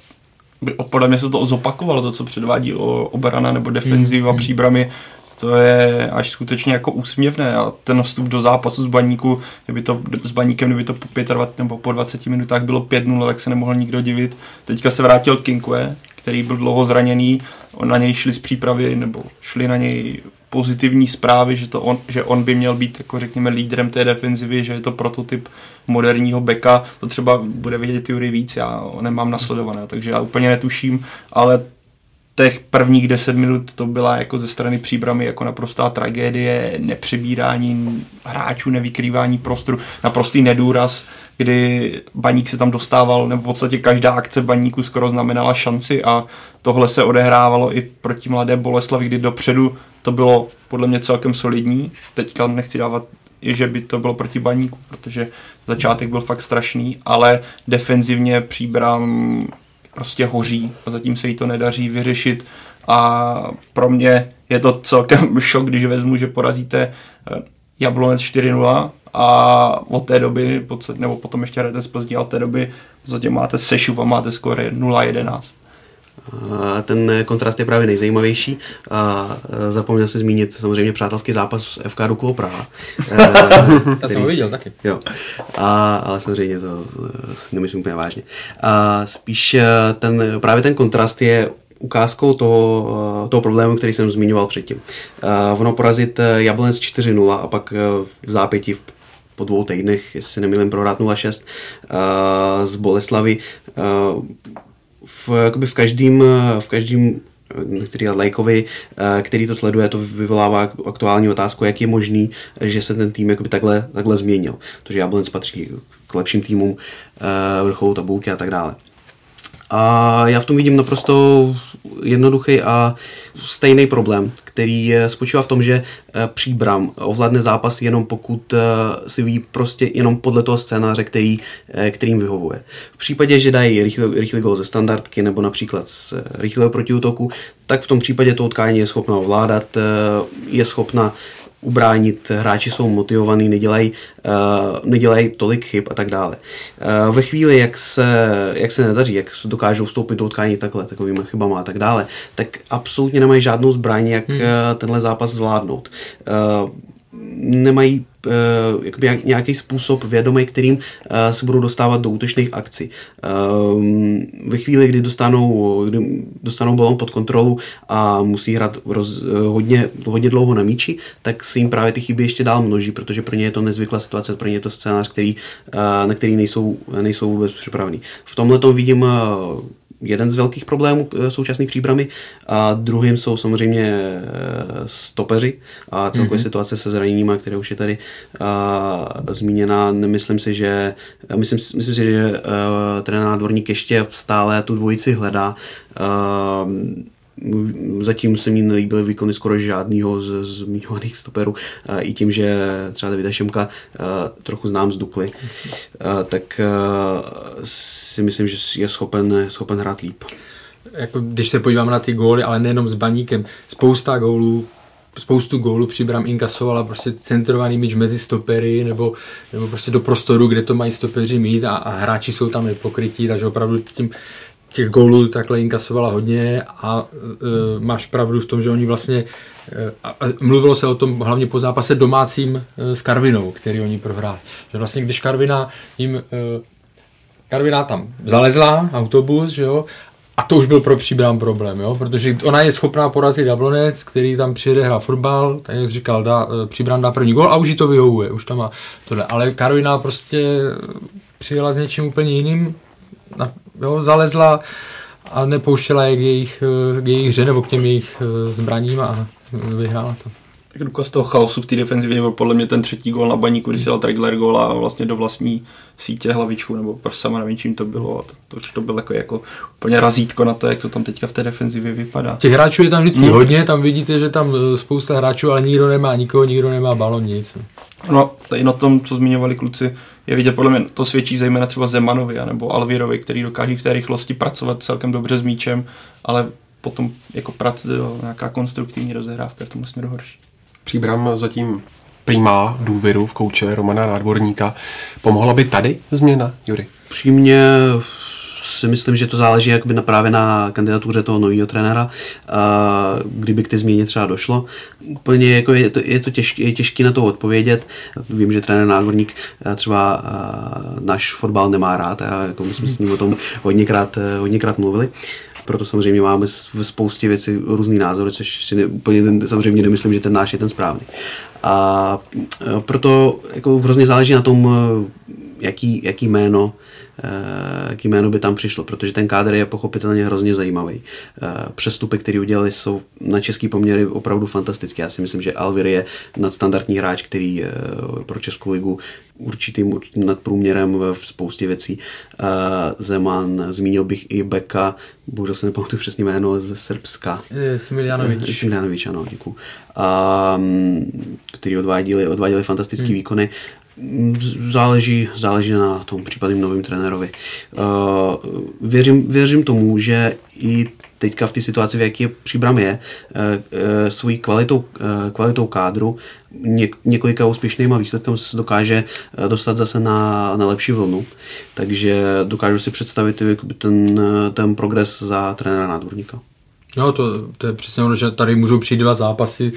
G: podle mě se to zopakovalo, to, co předvádí o obrana nebo defenziva mm. příbramy, to je až skutečně jako úsměvné a ten vstup do zápasu s baníku, kdyby to, s baníkem, kdyby to po 25 nebo po 20 minutách bylo 5-0, tak se nemohl nikdo divit. Teďka se vrátil Kinkue, který byl dlouho zraněný, na něj šli z přípravy, nebo šli na něj pozitivní zprávy, že, to on, že on by měl být, jako řekněme, lídrem té defenzivy, že je to prototyp moderního beka, to třeba bude vidět Jury víc, já ho nemám nasledované, takže já úplně netuším, ale těch prvních deset minut to byla jako ze strany příbramy jako naprostá tragédie, nepřebírání hráčů, nevykrývání prostoru, naprostý nedůraz, kdy baník se tam dostával, nebo v podstatě každá akce baníku skoro znamenala šanci a tohle se odehrávalo i proti mladé Boleslavi, kdy dopředu to bylo podle mě celkem solidní. Teďka nechci dávat že by to bylo proti baníku, protože začátek byl fakt strašný, ale defenzivně příbram prostě hoří a zatím se jí to nedaří vyřešit a pro mě je to celkem *laughs* šok, když vezmu, že porazíte Jablonec 4-0 a od té doby, nebo potom ještě hrajete z Plzní, a od té doby v podstatě máte sešup a máte skóre 0-11.
E: Ten kontrast je právě nejzajímavější. A zapomněl se zmínit samozřejmě přátelský zápas s FK Duklo Praha. *laughs*
F: Já jsem ho viděl taky.
E: Jo. A, ale samozřejmě to nemyslím úplně vážně. A spíš ten, právě ten kontrast je ukázkou toho, toho problému, který jsem zmiňoval předtím. Ono porazit Jablonec 4-0 a pak v zápěti v po dvou týdnech, jestli nemýlím, prohrát 0-6 uh, z Boleslavy. Uh, v, v každém, v každém nechci říkat lajkovi, který to sleduje, to vyvolává aktuální otázku, jak je možný, že se ten tým jakoby takhle, takhle změnil. Protože Jablonec patří k lepším týmům vrcholu tabulky a tak dále. A já v tom vidím naprosto jednoduchý a stejný problém, který spočívá v tom, že příbram ovládne zápas jenom pokud si ví prostě jenom podle toho scénáře, který, kterým vyhovuje. V případě, že dají rychlý, rychlý gol ze standardky nebo například z rychlého protiútoku, tak v tom případě to utkání je schopna ovládat, je schopna ubránit, hráči jsou motivovaní, nedělají, uh, nedělají tolik chyb a tak dále. Uh, ve chvíli, jak se, jak se nedaří, jak dokážou vstoupit do utkání takhle, takovými chybama a tak dále, tak absolutně nemají žádnou zbraň, jak hmm. tenhle zápas zvládnout. Uh, nemají jakoby nějaký způsob vědomý, kterým uh, se budou dostávat do útočných akcí. Uh, ve chvíli, kdy dostanou, kdy dostanou balon pod kontrolu a musí hrát roz, hodně, hodně dlouho na míči, tak se jim právě ty chyby ještě dál množí, protože pro ně je to nezvyklá situace, pro ně je to scénář, který, na který nejsou, nejsou vůbec připravení. V tomhle tom vidím jeden z velkých problémů eh, současných příbramy a druhým jsou samozřejmě eh, stopeři a celkově mm-hmm. situace se zraněníma, které už je tady a, zmíněna. Nemyslím si, že myslím, myslím si, že uh, trenér Dvorník ještě stále tu dvojici hledá. Uh, Zatím se mi nelíbily výkony skoro žádného z zmiňovaných stoperů. I tím, že třeba Davida Šemka trochu znám z Dukly, tak si myslím, že je schopen, schopen hrát líp.
F: Jako, když se podívám na ty góly, ale nejenom s Baníkem, spousta gólů spoustu gólů přibram inkasovala prostě centrovaný míč mezi stopery nebo, nebo prostě do prostoru, kde to mají stopeři mít a, a hráči jsou tam nepokrytí, takže opravdu tím těch gólů takhle inkasovala hodně a e, máš pravdu v tom, že oni vlastně e, a, a mluvilo se o tom hlavně po zápase domácím e, s Karvinou, který oni prohráli. Že vlastně když Karvina jim e, Karvina tam zalezla, autobus, že jo, a to už byl pro Příbram problém, jo? protože ona je schopná porazit Jablonec, který tam přijede hrát fotbal, tak jak říkal, dá, Příbram dá první gol a už jí to vyhovuje, už tam má tohle. Ale Karvina prostě přijela s něčím úplně jiným, jo, zalezla a nepouštěla je k jejich, k jejich hře nebo k těm jejich eh, zbraním a vyhrála to.
G: Tak důkaz toho chaosu v té defenzivě byl podle mě ten třetí gol na baníku, kdy si dal Tregler gol a vlastně do vlastní sítě hlavičku nebo prsama, nevím čím to bylo a to, to, to bylo jako, jako úplně razítko na to, jak to tam teďka v té defenzivě vypadá.
F: Těch hráčů je tam vždycky hmm. hodně, tam vidíte, že tam eh, spousta hráčů, ale nikdo nemá nikoho, nikdo nemá balon, nic.
G: No, tady na tom, co zmiňovali kluci, je vidět, podle mě to svědčí zejména třeba Zemanovi nebo Alvirovi, který dokáží v té rychlosti pracovat celkem dobře s míčem, ale potom jako práce do nějaká konstruktivní rozehrávka je to vlastně horší.
D: Příbram zatím primá důvěru v kouče Romana Nádvorníka. Pomohla by tady změna, Jury?
E: Přímě si myslím, že to záleží jakoby na právě na kandidatuře toho nového trenéra, kdyby k té změně třeba došlo. Úplně jako je to, je to těžké, je těžké na to odpovědět. Vím, že trenér Nádvorník třeba náš fotbal nemá rád a jako my jsme s ním o tom hodněkrát, hodněkrát mluvili proto samozřejmě máme v spoustě věcí různý názory, což si ne, úplně samozřejmě nemyslím, že ten náš je ten správný. A proto jako hrozně záleží na tom, jaký, jaký jméno Eh, jaký jméno by tam přišlo, protože ten kádr je pochopitelně hrozně zajímavý. Eh, přestupy, které udělali, jsou na český poměry opravdu fantastické. Já si myslím, že Alvir je nadstandardní hráč, který eh, pro Českou ligu určitým nadprůměrem v spoustě věcí. Zeman, zmínil bych i Beka, bohužel se nepamatuju přesně jméno, ze Srbska.
F: Cimilianovič.
E: Cimilianovič, ano, děkuji. Um, který odváděli, odváděli fantastické hmm. výkony záleží, záleží na tom případným novým trenérovi. Uh, věřím, věřím tomu, že i teďka v té situaci, v jaký je příbram je, uh, uh, svojí kvalitou, kvalitou kádru, něk, několika úspěšnýma výsledkem se dokáže dostat zase na, na lepší vlnu. Takže dokážu si představit ten, ten progres za trenéra nádvorníka.
F: No, to, to je přesně ono, že tady můžou přijít dva zápasy,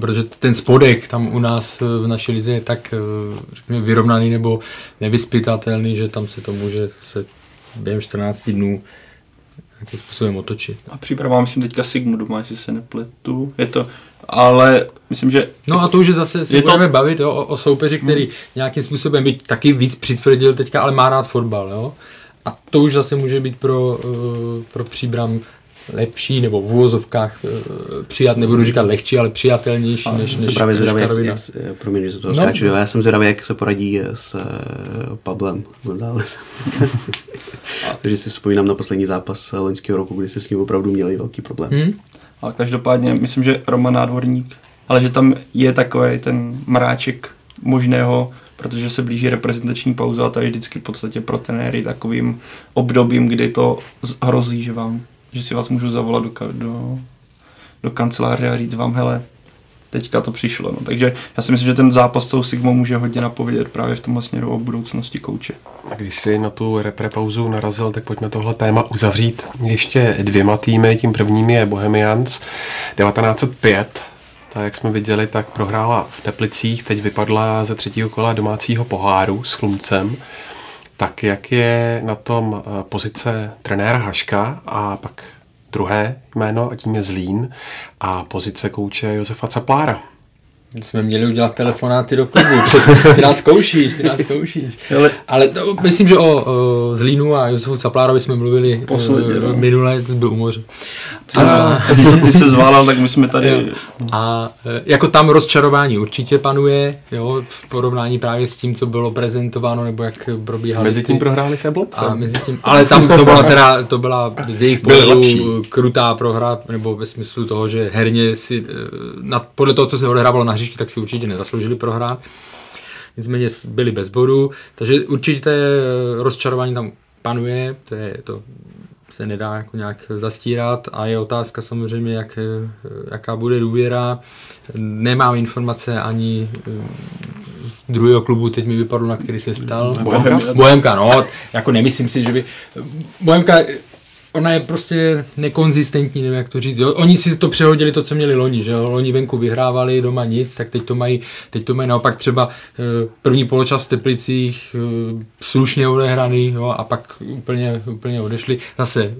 F: protože ten spodek tam u nás v naší lize je tak řekněme, vyrovnaný nebo nevyspytatelný, že tam se to může se během 14 dnů nějakým způsobem otočit.
G: A příprava, myslím teďka Sigmu doma, jestli se nepletu. Je to, ale myslím, že...
F: No a to už je zase se budeme to... bavit jo, o, o soupeři, který hmm. nějakým způsobem by taky víc přitvrdil teďka, ale má rád fotbal, jo. A to už zase může být pro, pro příbram lepší nebo v úvozovkách uh, přijat, nebudu říkat lehčí, ale přijatelnější
E: a
F: než,
E: jsem než, právě zvědavý, jak, jak, promiň, že to no, skáču, já jsem zvědavý, jak se poradí s uh, Pablem González. *laughs* *laughs* Takže si vzpomínám na poslední zápas loňského roku, kdy se s ním opravdu měli velký problém. Hmm.
G: Ale každopádně myslím, že Roman Nádvorník, ale že tam je takový ten mráček možného, protože se blíží reprezentační pauza a to je vždycky v podstatě pro trenéry takovým obdobím, kdy to hrozí, že vám že si vás můžu zavolat do, do, do kanceláře a říct vám, hele, teďka to přišlo. No. Takže já si myslím, že ten zápas s tou Sigmou může hodně napovědět právě v tomhle směru o budoucnosti kouče.
D: A když si na tu repre pauzu narazil, tak pojďme tohle téma uzavřít ještě dvěma týmy. Tím prvním je Bohemians 1905. Ta, jak jsme viděli, tak prohrála v Teplicích, teď vypadla ze třetího kola domácího poháru s Chlumcem. Tak jak je na tom eh, pozice trenéra Haška a pak druhé jméno a tím je Zlín a pozice kouče Josefa Caplára.
F: Jsme měli udělat telefonáty do klubu. *laughs* Ty nás zkoušíš, ty nás zkoušíš. Ale, Ale to, myslím, že o, o Zlínu a Josefu Saplárovi jsme mluvili
G: Posledně, no.
F: minule, to byl u moře.
G: A, *laughs* ty se zválal, tak my jsme tady...
F: A e, jako tam rozčarování určitě panuje, jo, v porovnání právě s tím, co bylo prezentováno, nebo jak probíhalo.
D: Mezi tím prohráli se Jablonce.
F: A mezi tím, ale tam to byla teda, to byla z jejich pohledu krutá prohra, nebo ve smyslu toho, že herně si, e, na, podle toho, co se odehrávalo na hřišti, tak si určitě nezasloužili prohrát. Nicméně byli bez bodu, takže určitě rozčarování tam panuje, to je to se nedá jako nějak zastírat a je otázka samozřejmě, jak, jaká bude důvěra. Nemám informace ani z druhého klubu, teď mi vypadlo, na který se ptal.
D: Bohemka?
F: Bohemka, no, jako nemyslím si, že by... Bohemka ona je prostě nekonzistentní, nevím jak to říct. Jo? Oni si to přehodili to, co měli loni, že jo? Loni venku vyhrávali, doma nic, tak teď to mají, teď to mají naopak třeba eh, první poločas v Teplicích eh, slušně odehraný jo? a pak úplně, úplně odešli. Zase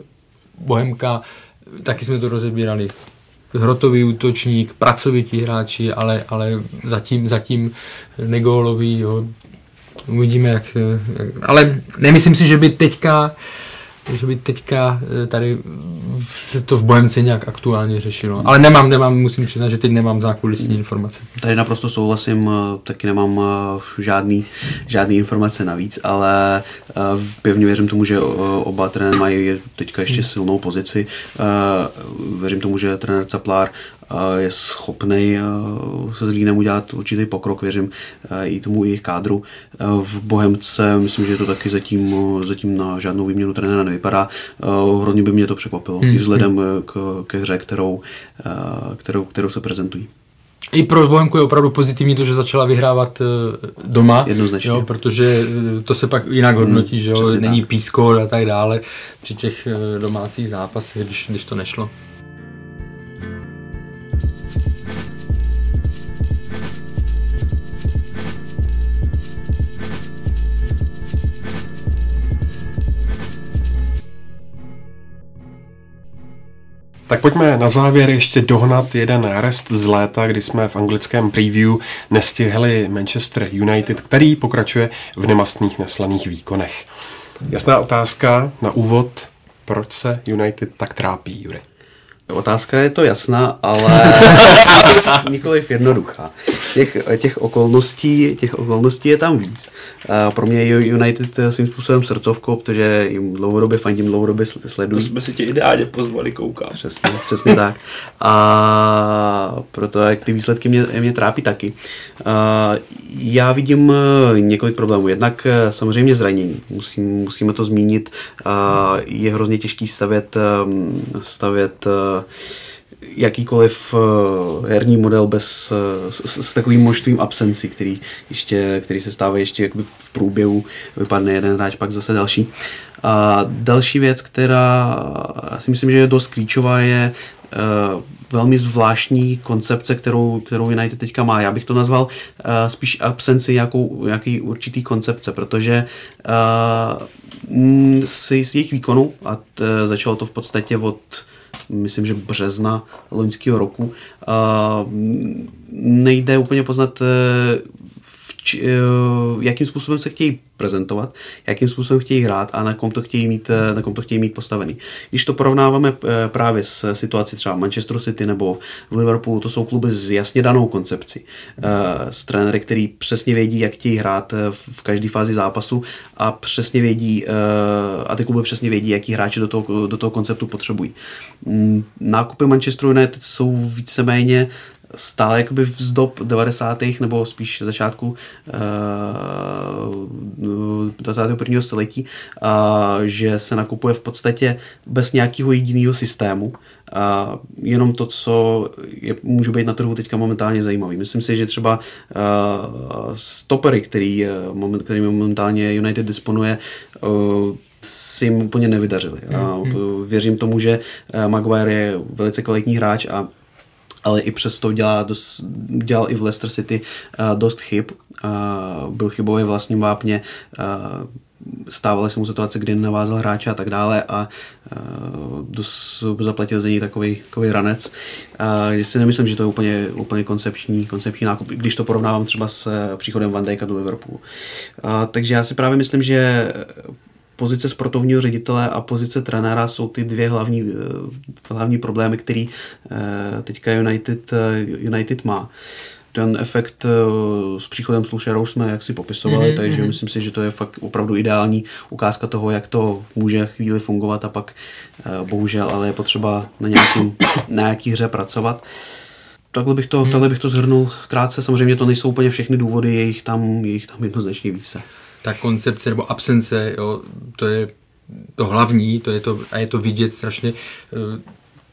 F: Bohemka, taky jsme to rozebírali, hrotový útočník, pracovití hráči, ale, ale zatím, zatím nególový, jo. Uvidíme, jak, jak, ale nemyslím si, že by teďka že by teďka eh, tady se to v Bohemce nějak aktuálně řešilo. Ale nemám, nemám, musím přiznat, že teď nemám zákulisní informace.
E: Tady naprosto souhlasím, eh, taky nemám eh, žádný, žádný informace navíc, ale pevně věřím tomu, že oba trenéry mají teďka ještě silnou pozici. Věřím tomu, že trenér Caplár je schopný se Zlínem udělat určitý pokrok, věřím i tomu jejich kádru. V Bohemce myslím, že to taky zatím, zatím na žádnou výměnu trenéra nevypadá. Hrozně by mě to překvapilo, hmm. i vzhledem k, ke hře, kterou, kterou, kterou se prezentují.
F: I pro Bohemku je opravdu pozitivní to, že začala vyhrávat doma,
E: Jednoznačně.
F: Jo, protože to se pak jinak hodnotí, hmm, že jo, není tak. písko a tak dále při těch domácích zápasech, když, když to nešlo.
D: Tak pojďme na závěr ještě dohnat jeden rest z léta, kdy jsme v anglickém preview nestihli Manchester United, který pokračuje v nemastných neslaných výkonech. Jasná otázka na úvod, proč se United tak trápí, Jury?
E: Otázka je to jasná, ale *laughs* nikoliv jednoduchá. Těch, těch, okolností, těch okolností je tam víc. Pro mě je United svým způsobem srdcovkou, protože jim dlouhodobě fandím, dlouhodobě sleduji.
G: To jsme si tě ideálně pozvali koukat.
E: Přesně, přesně tak. A proto jak ty výsledky mě, mě trápí taky. Já vidím e, několik problémů. Jednak e, samozřejmě zranění. Musím, musíme to zmínit. Je hrozně těžký stavět, e, jakýkoliv uh, herní model bez, uh, s, s takovým množstvím absencí, který, ještě, který se stává ještě jakoby v průběhu, vypadne jeden hráč, pak zase další. A další věc, která si myslím, že je dost klíčová, je uh, velmi zvláštní koncepce, kterou, kterou United teďka má. Já bych to nazval uh, spíš absenci nějakou, nějaký určitý koncepce, protože uh, si z jejich výkonu, a t, začalo to v podstatě od myslím, že března loňského roku. Nejde úplně poznat, eh, či, eh, jakým způsobem se chtějí prezentovat, jakým způsobem chtějí hrát a na kom to chtějí mít, eh, na kom to chtějí mít postavený. Když to porovnáváme právě s situací třeba Manchester City nebo v Liverpoolu, to jsou kluby s jasně danou koncepcí. S trenéry, který přesně vědí, jak chtějí hrát v každé fázi zápasu a přesně vědí, a ty kluby přesně vědí, jaký hráči do toho, do toho konceptu potřebují. Mm, nákupy Manchesteru United jsou víceméně stále jakoby z dob 90. nebo spíš začátku uh, 21. století, uh, že se nakupuje v podstatě bez nějakého jediného systému. A jenom to, co je, může být na trhu teďka momentálně zajímavý. Myslím si, že třeba uh, stopery, který, moment, který momentálně United disponuje, uh, si jim úplně nevydařili. A mm-hmm. věřím tomu, že Maguire je velice kvalitní hráč a ale i přesto dělá dost, dělal i v Leicester City uh, dost chyb. Uh, byl chybový vlastním vápně, uh, stávaly se mu situace, kdy navázal hráče a tak dále a uh, zaplatil za něj takový, takový ranec. Uh, si nemyslím, že to je úplně, úplně koncepční, koncepční nákup, když to porovnávám třeba s příchodem Van Dijka do Liverpoolu. Uh, takže já si právě myslím, že pozice sportovního ředitele a pozice trenéra jsou ty dvě hlavní, eh, hlavní problémy, který eh, teďka United, eh, United má. Ten efekt s příchodem Slušerou jsme jaksi popisovali, mm-hmm. takže myslím si, že to je fakt opravdu ideální ukázka toho, jak to může chvíli fungovat a pak bohužel, ale je potřeba na, nějakým, *coughs* na nějaký hře pracovat. Takhle bych, to, hmm. takhle bych to zhrnul krátce. Samozřejmě to nejsou úplně všechny důvody, je jich tam, je jich tam jednoznačně více
F: ta koncepce nebo absence, jo, to je to hlavní, to je to, a je to vidět strašně eh,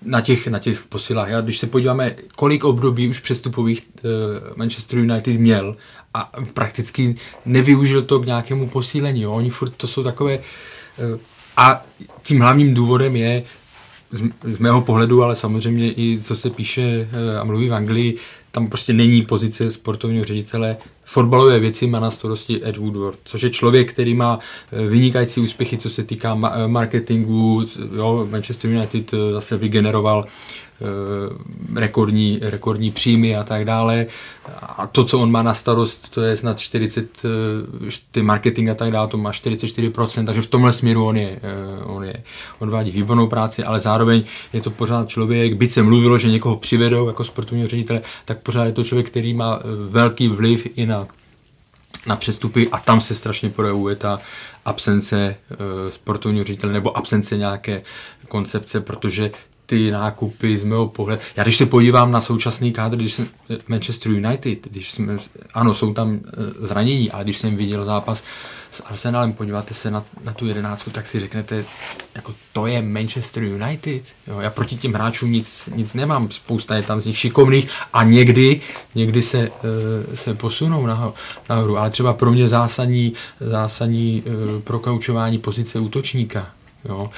F: na těch, na těch posilách. A když se podíváme, kolik období už přestupových uh, Manchester United měl a prakticky nevyužil to k nějakému posílení. Jo. Oni furt to jsou takové... Uh, a tím hlavním důvodem je, z, mého pohledu, ale samozřejmě i co se píše a mluví v Anglii, tam prostě není pozice sportovního ředitele. Fotbalové věci má na starosti Ed Woodward, což je člověk, který má eh, vynikající úspěchy, co se týká eh, marketingu. Jo, Manchester United eh, zase vygeneroval rekordní, rekordní příjmy a tak dále. A to, co on má na starost, to je snad 40, eh, ty marketing a tak dále, to má 44%, takže v tomhle směru on je, eh, on je odvádí výbornou práci, ale zároveň je to pořád člověk, byť se mluvilo, že někoho přivedou jako sportovního ředitele, tak pořád je to člověk, který má velký vliv i na na přestupy a tam se strašně projevuje ta absence e, sportovního ředitele nebo absence nějaké koncepce, protože ty nákupy z mého pohledu. Já když se podívám na současný kádr, když jsem Manchester United, když jsme, ano, jsou tam e, zranění, ale když jsem viděl zápas s Arsenalem, podíváte se na, na tu jedenáctku, tak si řeknete, jako to je Manchester United. Jo, já proti těm hráčům nic, nic nemám, spousta je tam z nich šikovných a někdy, někdy se, e, se posunou nahoru, ale třeba pro mě zásadní, zásadní prokaučování pozice útočníka. Jo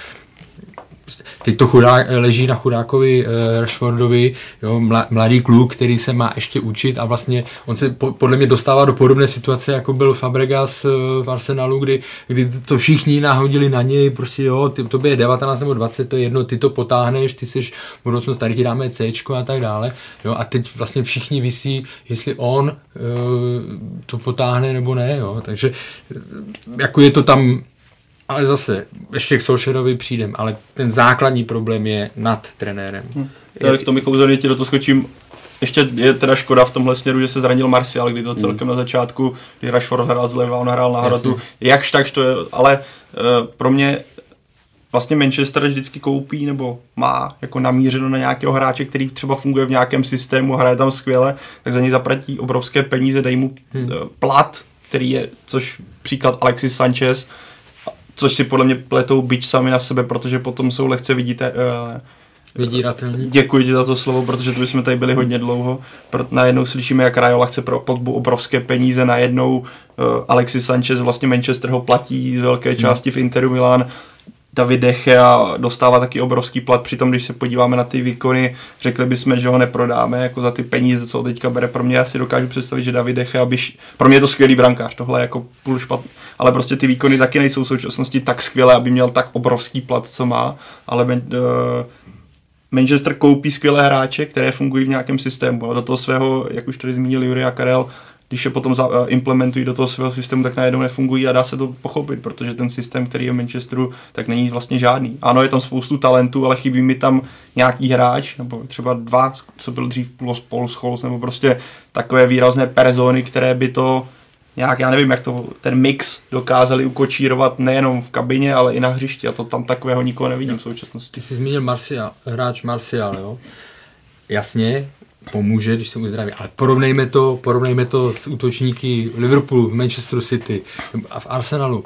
F: teď to chudák, leží na chudákovi uh, Rashfordovi, jo, mladý kluk, který se má ještě učit a vlastně on se po, podle mě dostává do podobné situace, jako byl Fabregas uh, v Arsenalu, kdy, kdy to všichni nahodili na něj, prostě jo, ty, to je 19 nebo 20, to je jedno, ty to potáhneš, ty jsi v budoucnosti tady ti dáme C a tak dále, jo, a teď vlastně všichni visí, jestli on uh, to potáhne nebo ne, jo, takže jako je to tam ale zase, ještě k Solšerovi přijdem, ale ten základní problém je nad trenérem.
G: Hmm. Já k tomu kouzelně ti do toho skočím. Ještě je teda škoda v tomhle směru, že se zranil Marcial, kdy to celkem hmm. na začátku, kdy Rashford hrál zleva, on hrál na hratu. Jakž takž to je, ale uh, pro mě vlastně Manchester vždycky koupí nebo má jako namířeno na nějakého hráče, který třeba funguje v nějakém systému, hraje tam skvěle, tak za něj zaplatí obrovské peníze, dají mu hmm. plat, který je, což příklad Alexis Sanchez, což si podle mě pletou byč sami na sebe, protože potom jsou lehce vidíte, uh. Děkuji ti za to slovo, protože tu bychom tady byli hodně dlouho. Najednou slyšíme, jak Rajola chce pro Pogbu obrovské peníze, najednou uh, Alexis Sanchez, vlastně Manchester ho platí z velké části v Interu Milan. David Dechea dostává taky obrovský plat, přitom když se podíváme na ty výkony, řekli bychom, že ho neprodáme jako za ty peníze, co teďka bere. Pro mě asi dokážu představit, že David Dechea by, pro mě je to skvělý brankář, tohle je jako půl špatný, ale prostě ty výkony taky nejsou v současnosti tak skvělé, aby měl tak obrovský plat, co má, ale uh, Manchester koupí skvělé hráče, které fungují v nějakém systému. A do toho svého, jak už tady zmínil Juri a Karel, když je potom uh, implementují do toho svého systému, tak najednou nefungují a dá se to pochopit, protože ten systém, který je v Manchesteru, tak není vlastně žádný. Ano, je tam spoustu talentů, ale chybí mi tam nějaký hráč, nebo třeba dva, co byl dřív Paul Scholes, nebo prostě takové výrazné persony, které by to nějak, já nevím, jak to, ten mix dokázali ukočírovat nejenom v kabině, ale i na hřišti a to tam takového nikoho nevidím v současnosti.
F: Ty jsi zmínil Marcial, hráč Marcial, jo? Jasně, pomůže, když se mu zdraví. Ale porovnejme to, porovnejme to s útočníky Liverpoolu, v Manchesteru City a v Arsenalu.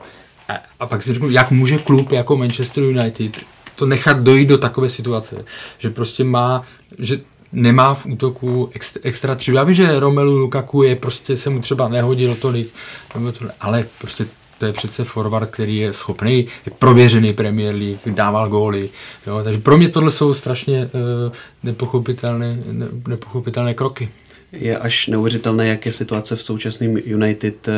F: A, a pak si řeknu, jak může klub jako Manchester United to nechat dojít do takové situace, že prostě má, že nemá v útoku extra, extra. Já vím, že Romelu Lukaku je prostě se mu třeba nehodilo tolik, ale prostě to je přece forward, který je schopný, je prověřený Premier League, dával góly. Jo? Takže pro mě tohle jsou strašně uh, nepochopitelné, ne, nepochopitelné kroky
E: je až neuvěřitelné, jak je situace v současném United uh,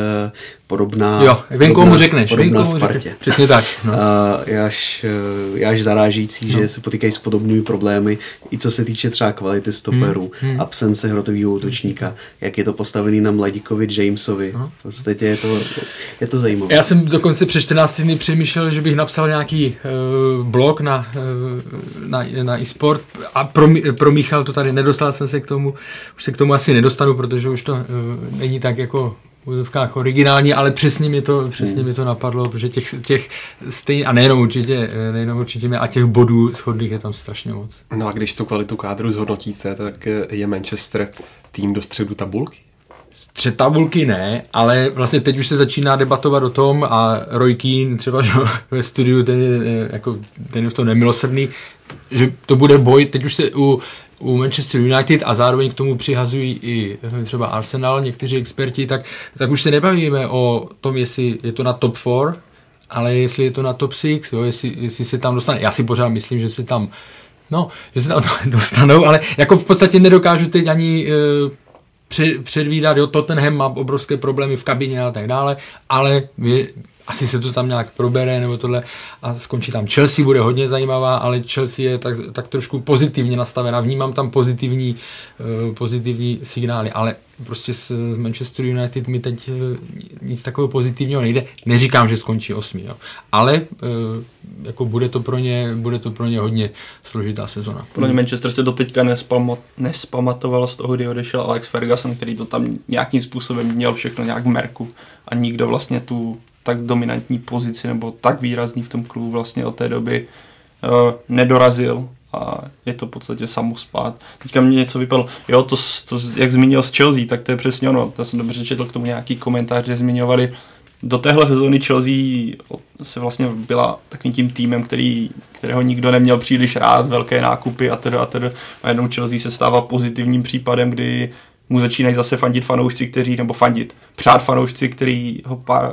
E: podobná.
F: Jo, venku mu řekneš, venku mu řekneš. Přesně tak. No. Uh,
E: je, až, je až zarážící, no. že se potýkají s podobnými problémy, i co se týče třeba kvality stoperů, hmm. Hmm. absence hrotového útočníka, jak je to postavený na Mladíkovi Jamesovi. No. V podstatě je to, je to zajímavé.
F: Já jsem dokonce před 14 dny přemýšlel, že bych napsal nějaký uh, blog na, uh, na, na e-sport a promíchal to tady, nedostal jsem se k tomu, už se k tomu asi nedostanu, protože už to uh, není tak jako úzovkách originální, ale přesně mi to, přesně mi to napadlo, protože těch, těch stejně, a nejenom určitě, eh, nejenom určitě, a těch bodů schodných je tam strašně moc.
D: No a když tu kvalitu kádru zhodnotíte, tak eh, je Manchester tým do středu tabulky?
F: Střed tabulky ne, ale vlastně teď už se začíná debatovat o tom a Roy Keane třeba *laughs* že, ve studiu, ten je, eh, jako, ten je v tom nemilosrdný, že to bude boj, teď už se u u Manchester United a zároveň k tomu přihazují i třeba Arsenal, někteří experti, tak, tak už se nebavíme o tom, jestli je to na top 4, ale jestli je to na top 6, jo, jestli, jestli se tam dostane. Já si pořád myslím, že se tam No, že se tam *laughs* dostanou, ale jako v podstatě nedokážu teď ani uh, předvídat, jo, Tottenham má obrovské problémy v kabině a tak dále, ale asi se to tam nějak probere nebo tohle a skončí tam. Chelsea bude hodně zajímavá, ale Chelsea je tak, tak trošku pozitivně nastavená. Vnímám tam pozitivní, uh, pozitivní signály, ale prostě s, Manchester United mi teď uh, nic takového pozitivního nejde. Neříkám, že skončí osmý, jo. ale uh, jako bude to, pro ně, bude to pro ně hodně složitá sezona.
G: Podle mě Manchester se doteďka nespamat, nespamatoval z toho, kdy odešel Alex Ferguson, který to tam nějakým způsobem měl všechno nějak v merku a nikdo vlastně tu tak dominantní pozici nebo tak výrazný v tom klubu vlastně od té doby uh, nedorazil a je to v podstatě samospát. Teďka mě něco vypadlo, jo, to, to, jak zmínil s Chelsea, tak to je přesně ono, já jsem dobře četl k tomu nějaký komentář, že zmiňovali, do téhle sezóny Chelsea se vlastně byla takovým tím týmem, který, kterého nikdo neměl příliš rád, velké nákupy a teda a teda. A jednou Chelsea se stává pozitivním případem, kdy mu začínají zase fandit fanoušci, kteří, nebo fandit, přát fanoušci, kteří ho pár,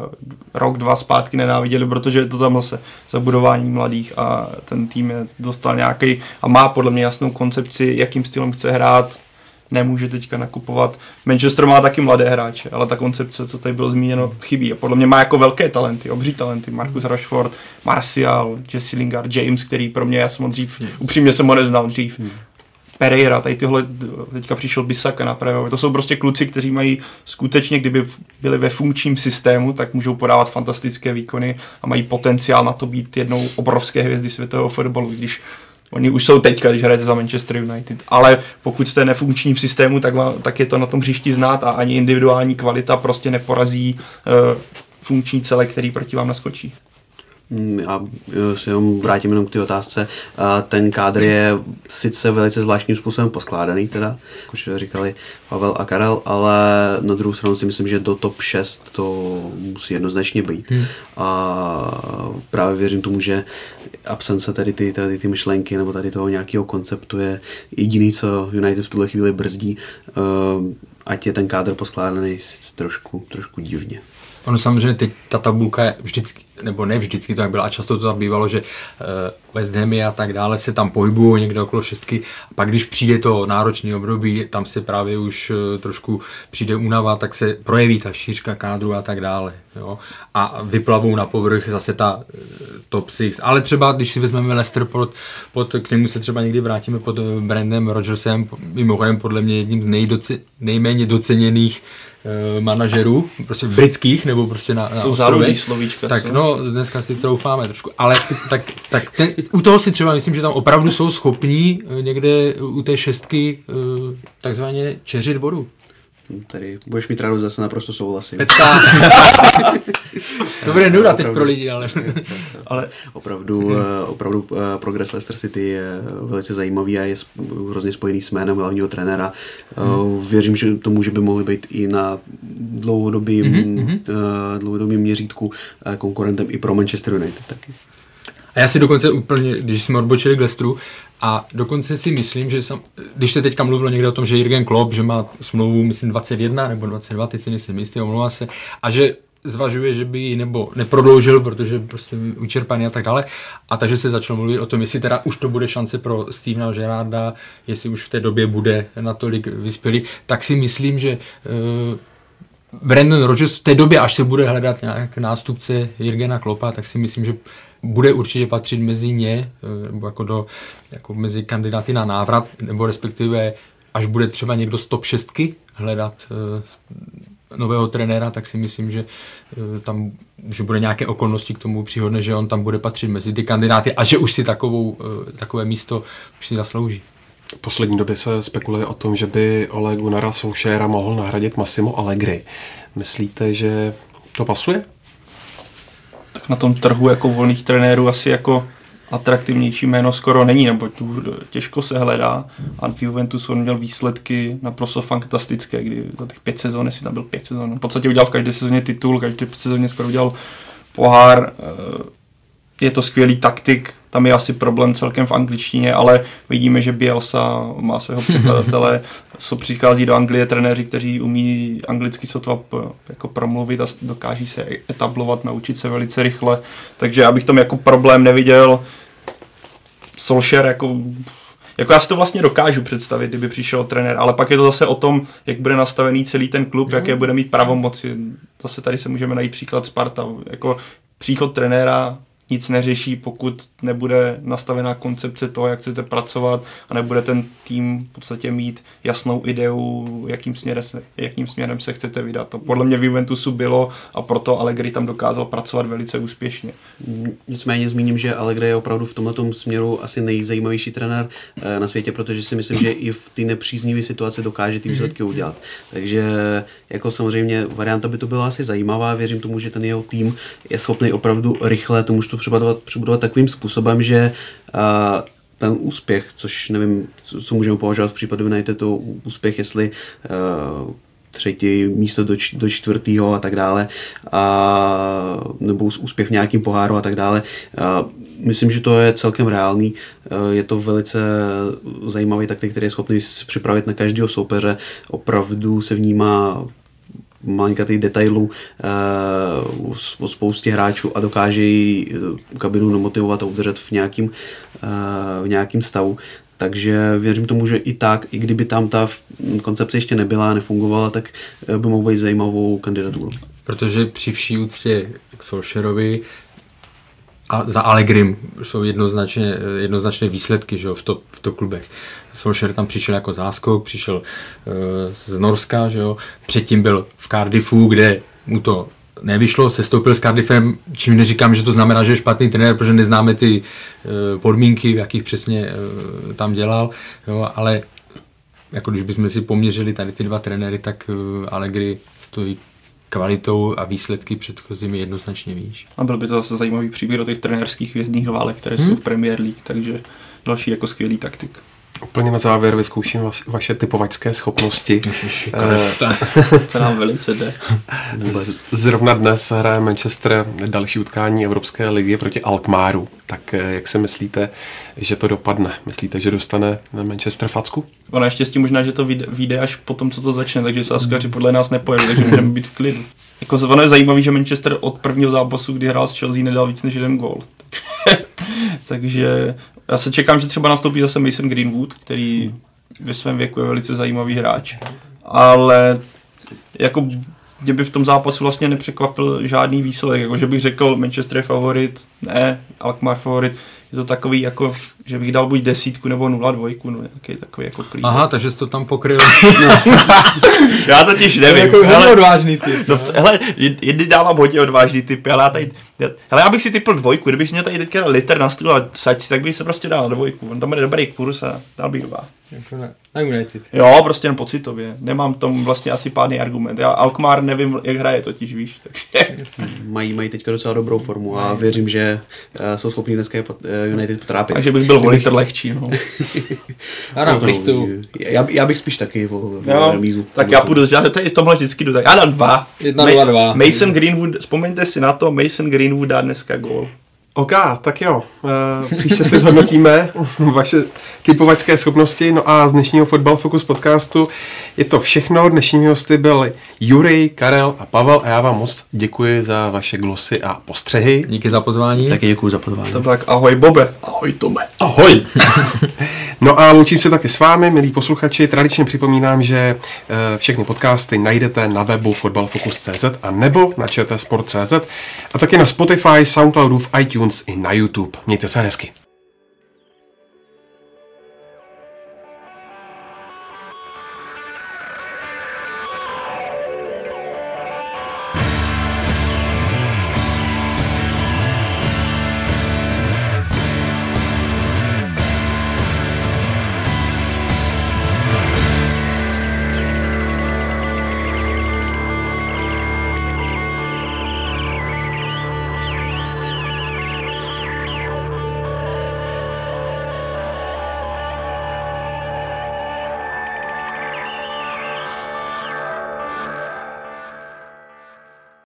G: rok, dva zpátky nenáviděli, protože je to tam zase zabudování mladých a ten tým je dostal nějaký a má podle mě jasnou koncepci, jakým stylem chce hrát, nemůže teďka nakupovat. Manchester má taky mladé hráče, ale ta koncepce, co tady bylo zmíněno, chybí. A podle mě má jako velké talenty, obří talenty. Marcus Rashford, Martial, Jesse Lingard, James, který pro mě, já jsem ho dřív, upřímně jsem ho neznal dřív. Pereira, tady tyhle, teďka přišel Bisaka na pravé. To jsou prostě kluci, kteří mají skutečně, kdyby byli ve funkčním systému, tak můžou podávat fantastické výkony a mají potenciál na to být jednou obrovské hvězdy světového fotbalu, když Oni už jsou teďka, když hrajete za Manchester United, ale pokud jste nefunkčním systému, tak, má, tak je to na tom hřišti znát a ani individuální kvalita prostě neporazí uh, funkční celek, který proti vám naskočí.
E: Mm, a se jenom vrátím jenom k té otázce. Ten kádr je sice velice zvláštním způsobem poskládaný, teda, jak už říkali Pavel a Karel, ale na druhou stranu si myslím, že do top 6 to musí jednoznačně být. Hmm. A právě věřím tomu, že absence tady ty, tady ty myšlenky nebo tady toho nějakého konceptu je jediný, co United v tuhle chvíli brzdí, ať je ten kádr poskládaný sice trošku, trošku divně.
F: Ono samozřejmě teď ta tabulka je vždycky, nebo ne vždycky to tak bylo, a často to tak bývalo, že uh, West Hamy a tak dále se tam pohybují někde okolo šestky, a pak když přijde to náročné období, tam se právě už uh, trošku přijde únava, tak se projeví ta šířka kádru a tak dále. Jo? A vyplavou na povrch zase ta uh, top 6. Ale třeba, když si vezmeme Leicester, pod, pod, k němu se třeba někdy vrátíme pod Brandem Rodgersem, mimochodem podle mě jedním z nejdoce, nejméně doceněných manažerů, prostě britských, nebo prostě na, na
G: Jsou záludí slovíčka.
F: Tak co? no, dneska si troufáme trošku, ale tak, tak ten, u toho si třeba myslím, že tam opravdu jsou schopní eh, někde u té šestky uh, takzvaně čeřit vodu.
E: Tady budeš mít radost zase naprosto souhlasím.
F: Pecka. *laughs* to bude nuda teď pro lidi, ale... *laughs*
E: ale opravdu, eh, opravdu eh, progres Leicester City je velice zajímavý a je hrozně spojený s jménem hlavního trenéra. Hmm. Věřím, že to může by mohli být i na dlouhodobým, hmm. dlouhodobým měřítku konkurentem i pro Manchester United taky.
F: A já si dokonce úplně, když jsme odbočili k Leicesteru, a dokonce si myslím, že jsem, když se teďka mluvilo někde o tom, že Jürgen Klopp, že má smlouvu, myslím, 21 nebo 22, teď si nejsem jistý, omlouvá se, a že zvažuje, že by ji nebo neprodloužil, protože prostě učerpaný a tak dále. A takže se začalo mluvit o tom, jestli teda už to bude šance pro Stevena Gerarda, jestli už v té době bude natolik vyspělý, tak si myslím, že uh, Brandon Rodgers v té době, až se bude hledat nějak nástupce Jirgena Klopa, tak si myslím, že bude určitě patřit mezi ně, eh, nebo jako, do, jako mezi kandidáty na návrat, nebo respektive až bude třeba někdo z top 6 hledat uh, nového trenéra, tak si myslím, že uh, tam že bude nějaké okolnosti k tomu příhodné, že on tam bude patřit mezi ty kandidáty a že už si takovou, takové místo už si zaslouží.
D: V poslední době se spekuluje o tom, že by Ole Gunnara Solskjaera mohl nahradit Massimo Allegri. Myslíte, že to pasuje?
G: Na tom trhu jako volných trenérů asi jako atraktivnější jméno skoro není, nebo tu těžko se hledá. A v Juventus on měl výsledky naprosto fantastické, kdy za těch pět sezon, jestli tam byl pět sezon, v podstatě udělal v každé sezóně titul, každé sezóně skoro udělal pohár. Eh, je to skvělý taktik, tam je asi problém celkem v angličtině, ale vidíme, že Bielsa má svého *laughs* překladatele, co přichází do Anglie trenéři, kteří umí anglicky sotva jako promluvit a dokáží se etablovat, naučit se velice rychle, takže já bych tam jako problém neviděl. Solskjaer jako jako já si to vlastně dokážu představit, kdyby přišel trenér, ale pak je to zase o tom, jak bude nastavený celý ten klub, mm. jaké mhm. bude mít pravomoci. Zase tady se můžeme najít příklad Sparta. Jako příchod trenéra nic neřeší, pokud nebude nastavená koncepce toho, jak chcete pracovat a nebude ten tým v podstatě mít jasnou ideu, jakým směrem se, jakým směrem se chcete vydat. To podle mě v Juventusu bylo a proto Allegri tam dokázal pracovat velice úspěšně.
E: Nicméně zmíním, že Allegri je opravdu v tomto směru asi nejzajímavější trenér eh, na světě, protože si myslím, že i v té nepříznivé situaci dokáže ty výsledky mhm. udělat. Takže jako samozřejmě varianta by to byla asi zajímavá, věřím tomu, že ten jeho tým je schopný opravdu rychle tomu to přebudovat, přebudovat takovým způsobem, že uh, ten úspěch, což nevím, co, co můžeme považovat v United, to úspěch, jestli uh, třetí místo do, do čtvrtého a tak dále, a, nebo úspěch v nějakým poháru a tak dále. A, myslím, že to je celkem reálný. Je to velice zajímavý taktik, který je schopný připravit na každého soupeře. Opravdu se vnímá malinkatých detailů uh, o spoustě hráčů a dokáže ji uh, kabinu namotivovat a udržet v nějakým, uh, v nějakým stavu. Takže věřím tomu, že i tak, i kdyby tam ta koncepce ještě nebyla, nefungovala, tak by mohl být zajímavou kandidaturu.
F: Protože při vší úctě k Solšerovi a za Allegrim jsou jednoznačně, jednoznačné výsledky že jo, v, to, v to klubech. Solskjaer tam přišel jako záskok, přišel uh, z Norska, že jo. předtím byl v Cardiffu, kde mu to nevyšlo, se stoupil s Cardiffem, čím neříkám, že to znamená, že je špatný trenér, protože neznáme ty uh, podmínky, v jakých přesně uh, tam dělal, jo, ale jako když bychom si poměřili tady ty dva trenéry, tak uh, Allegri stojí kvalitou a výsledky předchozími jednoznačně výš.
G: A byl by to zase zajímavý příběh do těch trenérských hvězdných válek, které hmm. jsou v Premier League, takže další jako skvělý taktik.
D: Úplně na závěr vyzkouším vas, vaše typovačské schopnosti.
G: to nám velice jde.
D: Zrovna dnes hraje Manchester další utkání Evropské ligy proti Alkmáru. Tak eh, jak si myslíte, že to dopadne? Myslíte, že dostane Manchester facku?
G: Ono tím možná, že to vyjde až po tom, co to začne, takže se Askaři podle nás nepojedou, takže můžeme být v klidu. Jako ono je zajímavý, že Manchester od prvního zápasu, kdy hrál s Chelsea, nedal víc než jeden gól. Takže já se čekám, že třeba nastoupí zase Mason Greenwood, který ve svém věku je velice zajímavý hráč. Ale jako mě by v tom zápasu vlastně nepřekvapil žádný výsledek, jako že bych řekl Manchester je favorit, ne, Alkmaar favorit, je to takový jako, že bych dal buď desítku nebo nula dvojku, no nějaký takový jako klíč.
F: Aha, takže jsi to tam pokryl.
G: No. *laughs* já totiž nevím.
F: To je jako odvážný typ.
G: No, hele, jedny dávám hodně odvážný typ, ale já tady, hele, já bych si typl dvojku, kdybych měl tady teďka liter na stůl a saď si, tak bych se prostě dal dvojku. On tam bude dobrý kurz a dal bych dva.
F: Jako ne. Na United.
G: Jo, prostě jen pocitově. Nemám tom vlastně asi pádný argument. Já Alkmaar nevím, jak hraje totiž, víš, takže...
E: Mají, mají teďka docela dobrou formu a věřím, že uh, jsou schopni dneska eh, United potrápit.
G: takže bych byl o litr *laughs* lehčí, no.
F: A dám
E: No to-
F: plichtu.
E: Já, já bych spíš taky volil
G: Jo,
E: remízu.
G: tak já půjdu, já tady tomhle vždycky jdu tak. Já dám dva.
F: Jedna, dva, dva.
G: Mason Greenwood, vzpomeňte si na to, Mason Greenwood dá dneska gól.
D: OK, tak jo. Eh, Příště si zhodnotíme *laughs* vaše typovačské schopnosti. No a z dnešního Fotbal Focus podcastu je to všechno. Dnešními hosty byli Jurij, Karel a Pavel a já vám moc děkuji za vaše glosy a postřehy.
F: Díky za pozvání.
E: Taky děkuji za pozvání.
G: To tak ahoj Bobe. Ahoj Tome.
D: Ahoj! no a loučím se taky s vámi, milí posluchači. Tradičně připomínám, že eh, všechny podcasty najdete na webu fotbalfocus.cz a nebo na čtsport.cz a taky na Spotify, Soundcloudu, v iTunes i na YouTube. Mějte se hezky.